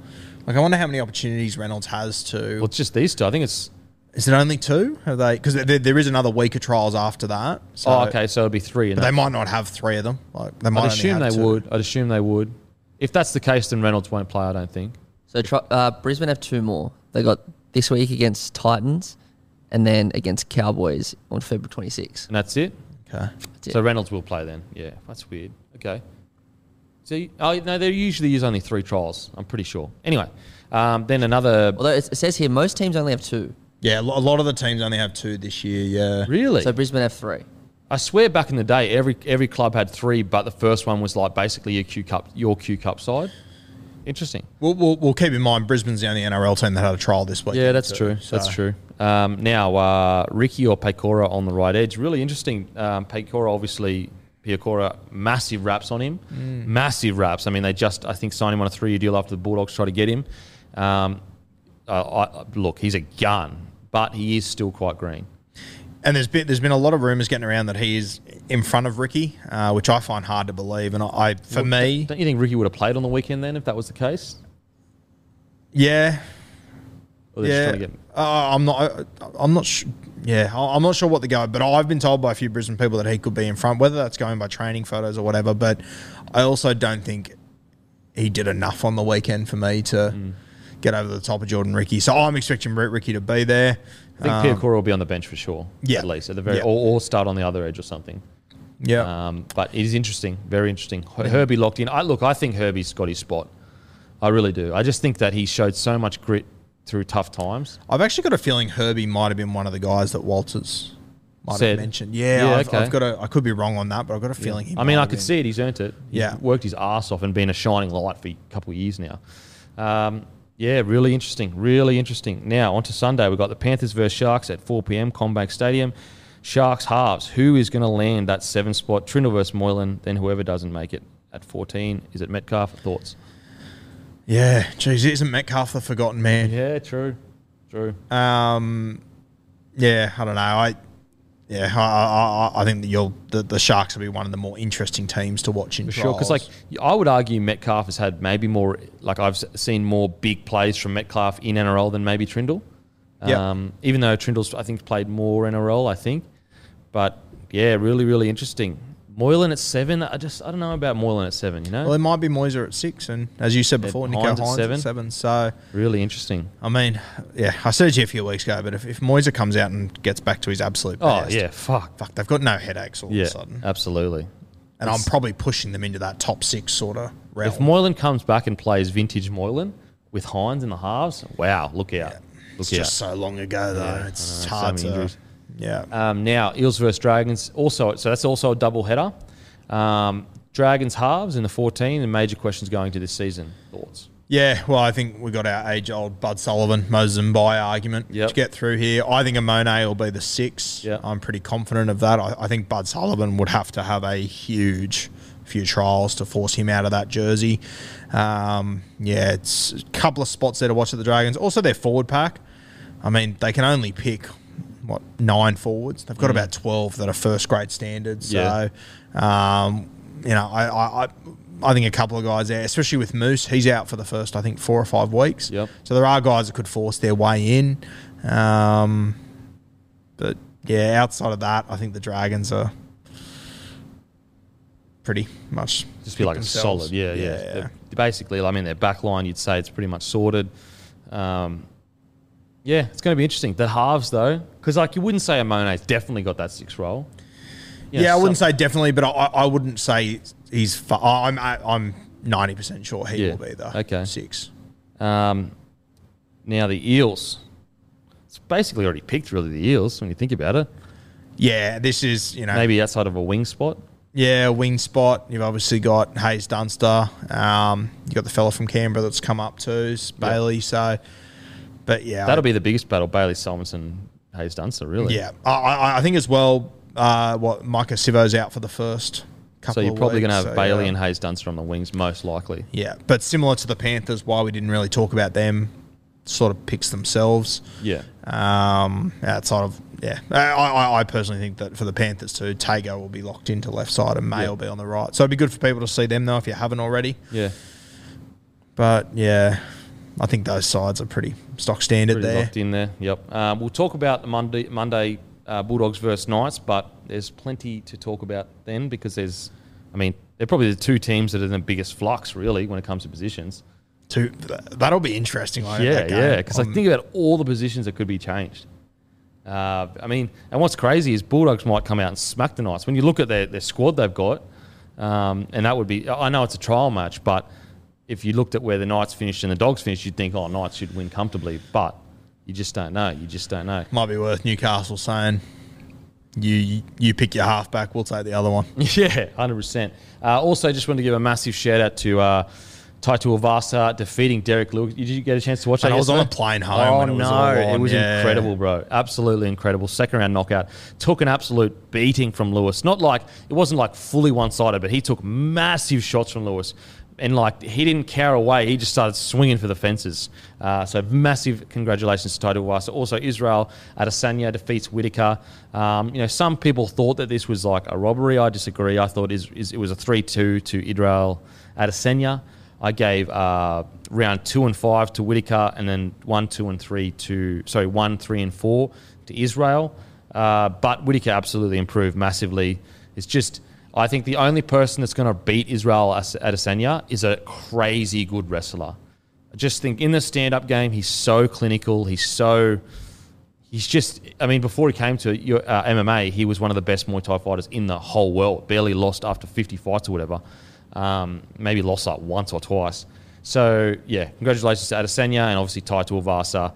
Like, I wonder how many opportunities Reynolds has to. Well, it's just these two. I think it's. Is it only two? Have they? Because there, there is another week of trials after that. So, oh, okay, so it'll be three. and But they might not have three of them. Like they might. I'd only assume have they two. would. I'd assume they would. If that's the case, then Reynolds won't play. I don't think. So try, uh, Brisbane have two more. They got this week against Titans, and then against Cowboys on February 26th. And that's it. Okay. That's it. So Reynolds will play then. Yeah, that's weird. Okay. So you- oh no, they usually use only three trials. I'm pretty sure. Anyway, um, then another. Although it it says here most teams only have two. Yeah, a lo- a lot of the teams only have two this year. Yeah. Really? So Brisbane have three. I swear back in the day, every every club had three, but the first one was like basically your Q Cup, your Q Cup side. Interesting. We'll, we'll, we'll keep in mind Brisbane's the only NRL team that had a trial this week. Yeah, that's true. That's true. Um, now, uh, Riki or Piakura on the right edge. Really interesting. Um, Piakura, obviously, Piakura, massive raps on him. Massive raps. I mean, they just, I think, signed him on a three year deal after the Bulldogs tried to get him. Um, uh, I, look, he's a gun, but he is still quite green. And there's been there's been a lot of rumours getting around that he is in front of Riki, uh, which I find hard to believe. And I, I for me, Don't you think Riki would have played on the weekend then if that was the case? yeah, Or they're just yeah. get. Uh, I'm not. I'm not. Sh- yeah, I- I'm not sure what the go. But I've been told by a few Brisbane people that he could be in front, whether that's going by training photos or whatever. But I also don't think he did enough on the weekend for me to Hmm. get over the top of Jordan Riki. So I'm expecting Riki to be there. I think Um, Piakura will be on the bench for sure. yeah. At least at the very, Yeah. or, or start on the other edge or something. yeah. Um, but it is interesting, very interesting. Herbie locked in. I look, I think Herbie's got his spot. I really do. I just think that he showed so much grit through tough times. I've actually got a feeling Herbie might have been one of the guys that Walters might Said. have mentioned. Yeah, Yeah, I've, okay. I've got a. I could be wrong on that, but I've got a feeling he. I mean, I could been. see it. He's earned it. He's Yeah. worked his ass off and been a shining light for a couple of years now. Um, yeah, really interesting. Really interesting. Now on to Sunday. We've got the Panthers versus Sharks at 4 p.m. CommBank Stadium. Sharks halves. Who is going to land that seven spot? Trindall versus Moylan. Then whoever doesn't make it at 14. Is it Metcalf? Thoughts? Yeah, geez, isn't Metcalf the forgotten man? Yeah, true. True. Um, yeah, I don't know. I yeah, I, I, I- think that you'll the, the Sharks will be one of the more interesting teams to watch in For sure, because like I would argue Metcalf has had maybe more like I've seen more big plays from Metcalf in NRL than maybe Trindall. Yep. Um, even though Trindall's I think played more NRL, I think. But yeah, really, really interesting. Moylan at seven. I just I don't know about Moylan at seven. You know, well, it might be Moiser at six, and as you said before, Nicho Hynes Hynes, at at seven. seven. So really interesting. I mean, yeah, I said it to you a few weeks ago, but if, if Moiser comes out and gets back to his absolute Oh best, yeah, fuck. fuck, they've got no headaches all Yeah, of a sudden, absolutely. and I'm probably pushing them into that top six sort of realm. If Moylan comes back and plays vintage Moylan with Hynes in the halves, wow, look out, look it's out. just so long ago though. Yeah, it's know, so hard to. injuries. Yeah. Um, now, Eels versus Dragons. Also, so that's also a double header. Um, Dragons halves in the 14, and major questions going to this season. Thoughts? Yeah, well, I think we got our age-old Bud Sullivan, Moses Mbai argument Yep. to get through here. I think Amone will be the six. Yep. I'm pretty confident of that. I, I think Bud Sullivan would have to have a huge few trials to force him out of that jersey. Um, yeah, it's a couple of spots there to watch at the Dragons. Also, their forward pack. I mean, they can only pick what nine forwards. They've got about twelve that are first grade standards. Mm. Yeah. So, um, you know, I, I, I, I think a couple of guys there, especially with Moose, he's out for the first, I think, four or five weeks. Yep. So there are guys that could force their way in. Um, but yeah, outside of that, I think the Dragons are pretty much Just feel like it's solid. Yeah, yeah. They're- Basically, I mean, their back line, you'd say it's pretty much sorted. Um, yeah, it's going to be interesting. The halves, though, because like you wouldn't say Amone's definitely got that six role. You know, yeah, I wouldn't some- say definitely, but I, I wouldn't say he's. Fu- I'm I'm ninety percent sure he Yeah. will be the Okay. six. Um, now the Eels. It's basically already picked, really, the Eels, when you think about it. Yeah, this is you know Maybe outside of a wing spot. Yeah, wing spot. You've obviously got Haze Dunster. Um, you got the fella from Canberra that's come up too, it's Bailey. So, but yeah, That'll be the biggest battle, Bailey Simonsson, Haze Dunster, really. yeah. I, I, I think as well. Uh, what Maika Sivo's out for the first couple. So you're probably going to have so, Bailey yeah. and Haze Dunster on the wings, most likely. yeah, but similar to the Panthers, why we didn't really talk about them, sort of picks themselves. Yeah. Um, outside of yeah, I, I, I personally think that for the Panthers too, Tago will be locked into left side and May Yeah. will be on the right. So it'd be good for people to see them though if you haven't already. Yeah. But yeah, I think those sides are pretty stock standard Pretty there. locked in there. Yep. Um, we'll talk about the Monday Monday uh, Bulldogs versus Knights, but there's plenty to talk about then because there's, I mean, they're probably the two teams that are in the biggest flux really when it comes to positions. Two, that'll be interesting. I yeah, yeah. Because I Um, think about all the positions that could be changed. Uh, I mean, and what's crazy is Bulldogs might come out and smack the Knights. When you look at their, their squad they've got, um, and that would be, I know it's a trial match, but if you looked at where the Knights finished and the Dogs finished, you'd think, oh, Knights should win comfortably. But You just don't know. You just don't know. Might be worth Newcastle saying, you you pick your halfback, we'll take the other one. Yeah, hundred percent. Uh, also, just want to give a massive shout out to uh, Tai Tuivasa defeating Derrick Lewis. Did you get a chance to watch that? I was on a plane home Oh it was no, all it was yeah. incredible, bro. Absolutely incredible. Second round knockout. Took an absolute beating from Lewis. Not like it wasn't like fully one sided, but he took massive shots from Lewis. And like he didn't care away, he just started swinging for the fences. Uh, so massive congratulations to Tai Tuivasa. Also, Israel Adesanya defeats Whittaker. Um, you know, some people thought that this was like a robbery. I disagree. I thought is, is it was a three-two to Israel Adesanya. I gave uh, round two and five to Whittaker, and then one, two, and three to sorry one, three, and four to Israel. Uh, but Whittaker absolutely improved massively. It's just I think the only person that's going to beat Israel Adesanya is a crazy good wrestler. I just think in the stand-up game, he's so clinical. He's so he's just I mean before he came to your- uh, MMA he was one of the best Muay Thai fighters in the whole world. Barely lost after 50 fights or whatever. Um, maybe lost like once or twice. So yeah congratulations to Adesanya and obviously Tai Tuivasa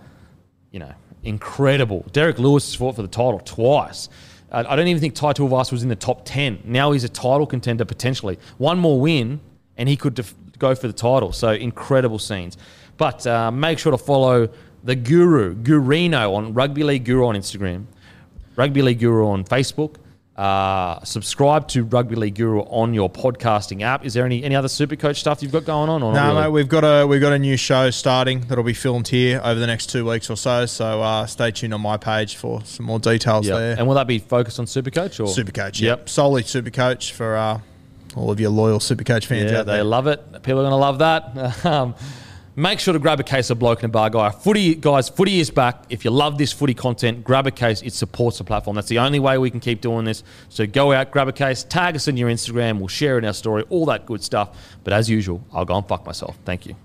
you know incredible. Derrick Lewis fought for the title twice I don't even think Tai Tuivasa was in the top 10 now he's a title contender potentially one more win and he could def- go for the title. So incredible scenes. But uh, make sure to follow the Guru, Gurino on Rugby League Guru on Instagram, Rugby League Guru on Facebook. Uh, subscribe to Rugby League Guru on your podcasting app. Is there any any other Super Coach stuff you've got going on? Or No, really? mate, we've got a we've got a new show starting that'll be filmed here over the next two weeks or so. So uh, stay tuned on my page for some more details Yeah. there. And will that be focused on Super Coach or Supercoach, Yep. yep, solely Supercoach for uh, all of your loyal Supercoach fans Yeah, out they there. love it. People are going to love that. Um, make sure to grab a case of Bloke In A Bar Guy. Footy, guys, footy is back. If you love this footy content, grab a case. It supports the platform. That's the only way we can keep doing this. So go out, grab a case, tag us in your Instagram. We'll share in our story, all that good stuff. But as usual, I'll go and fuck myself. Thank you.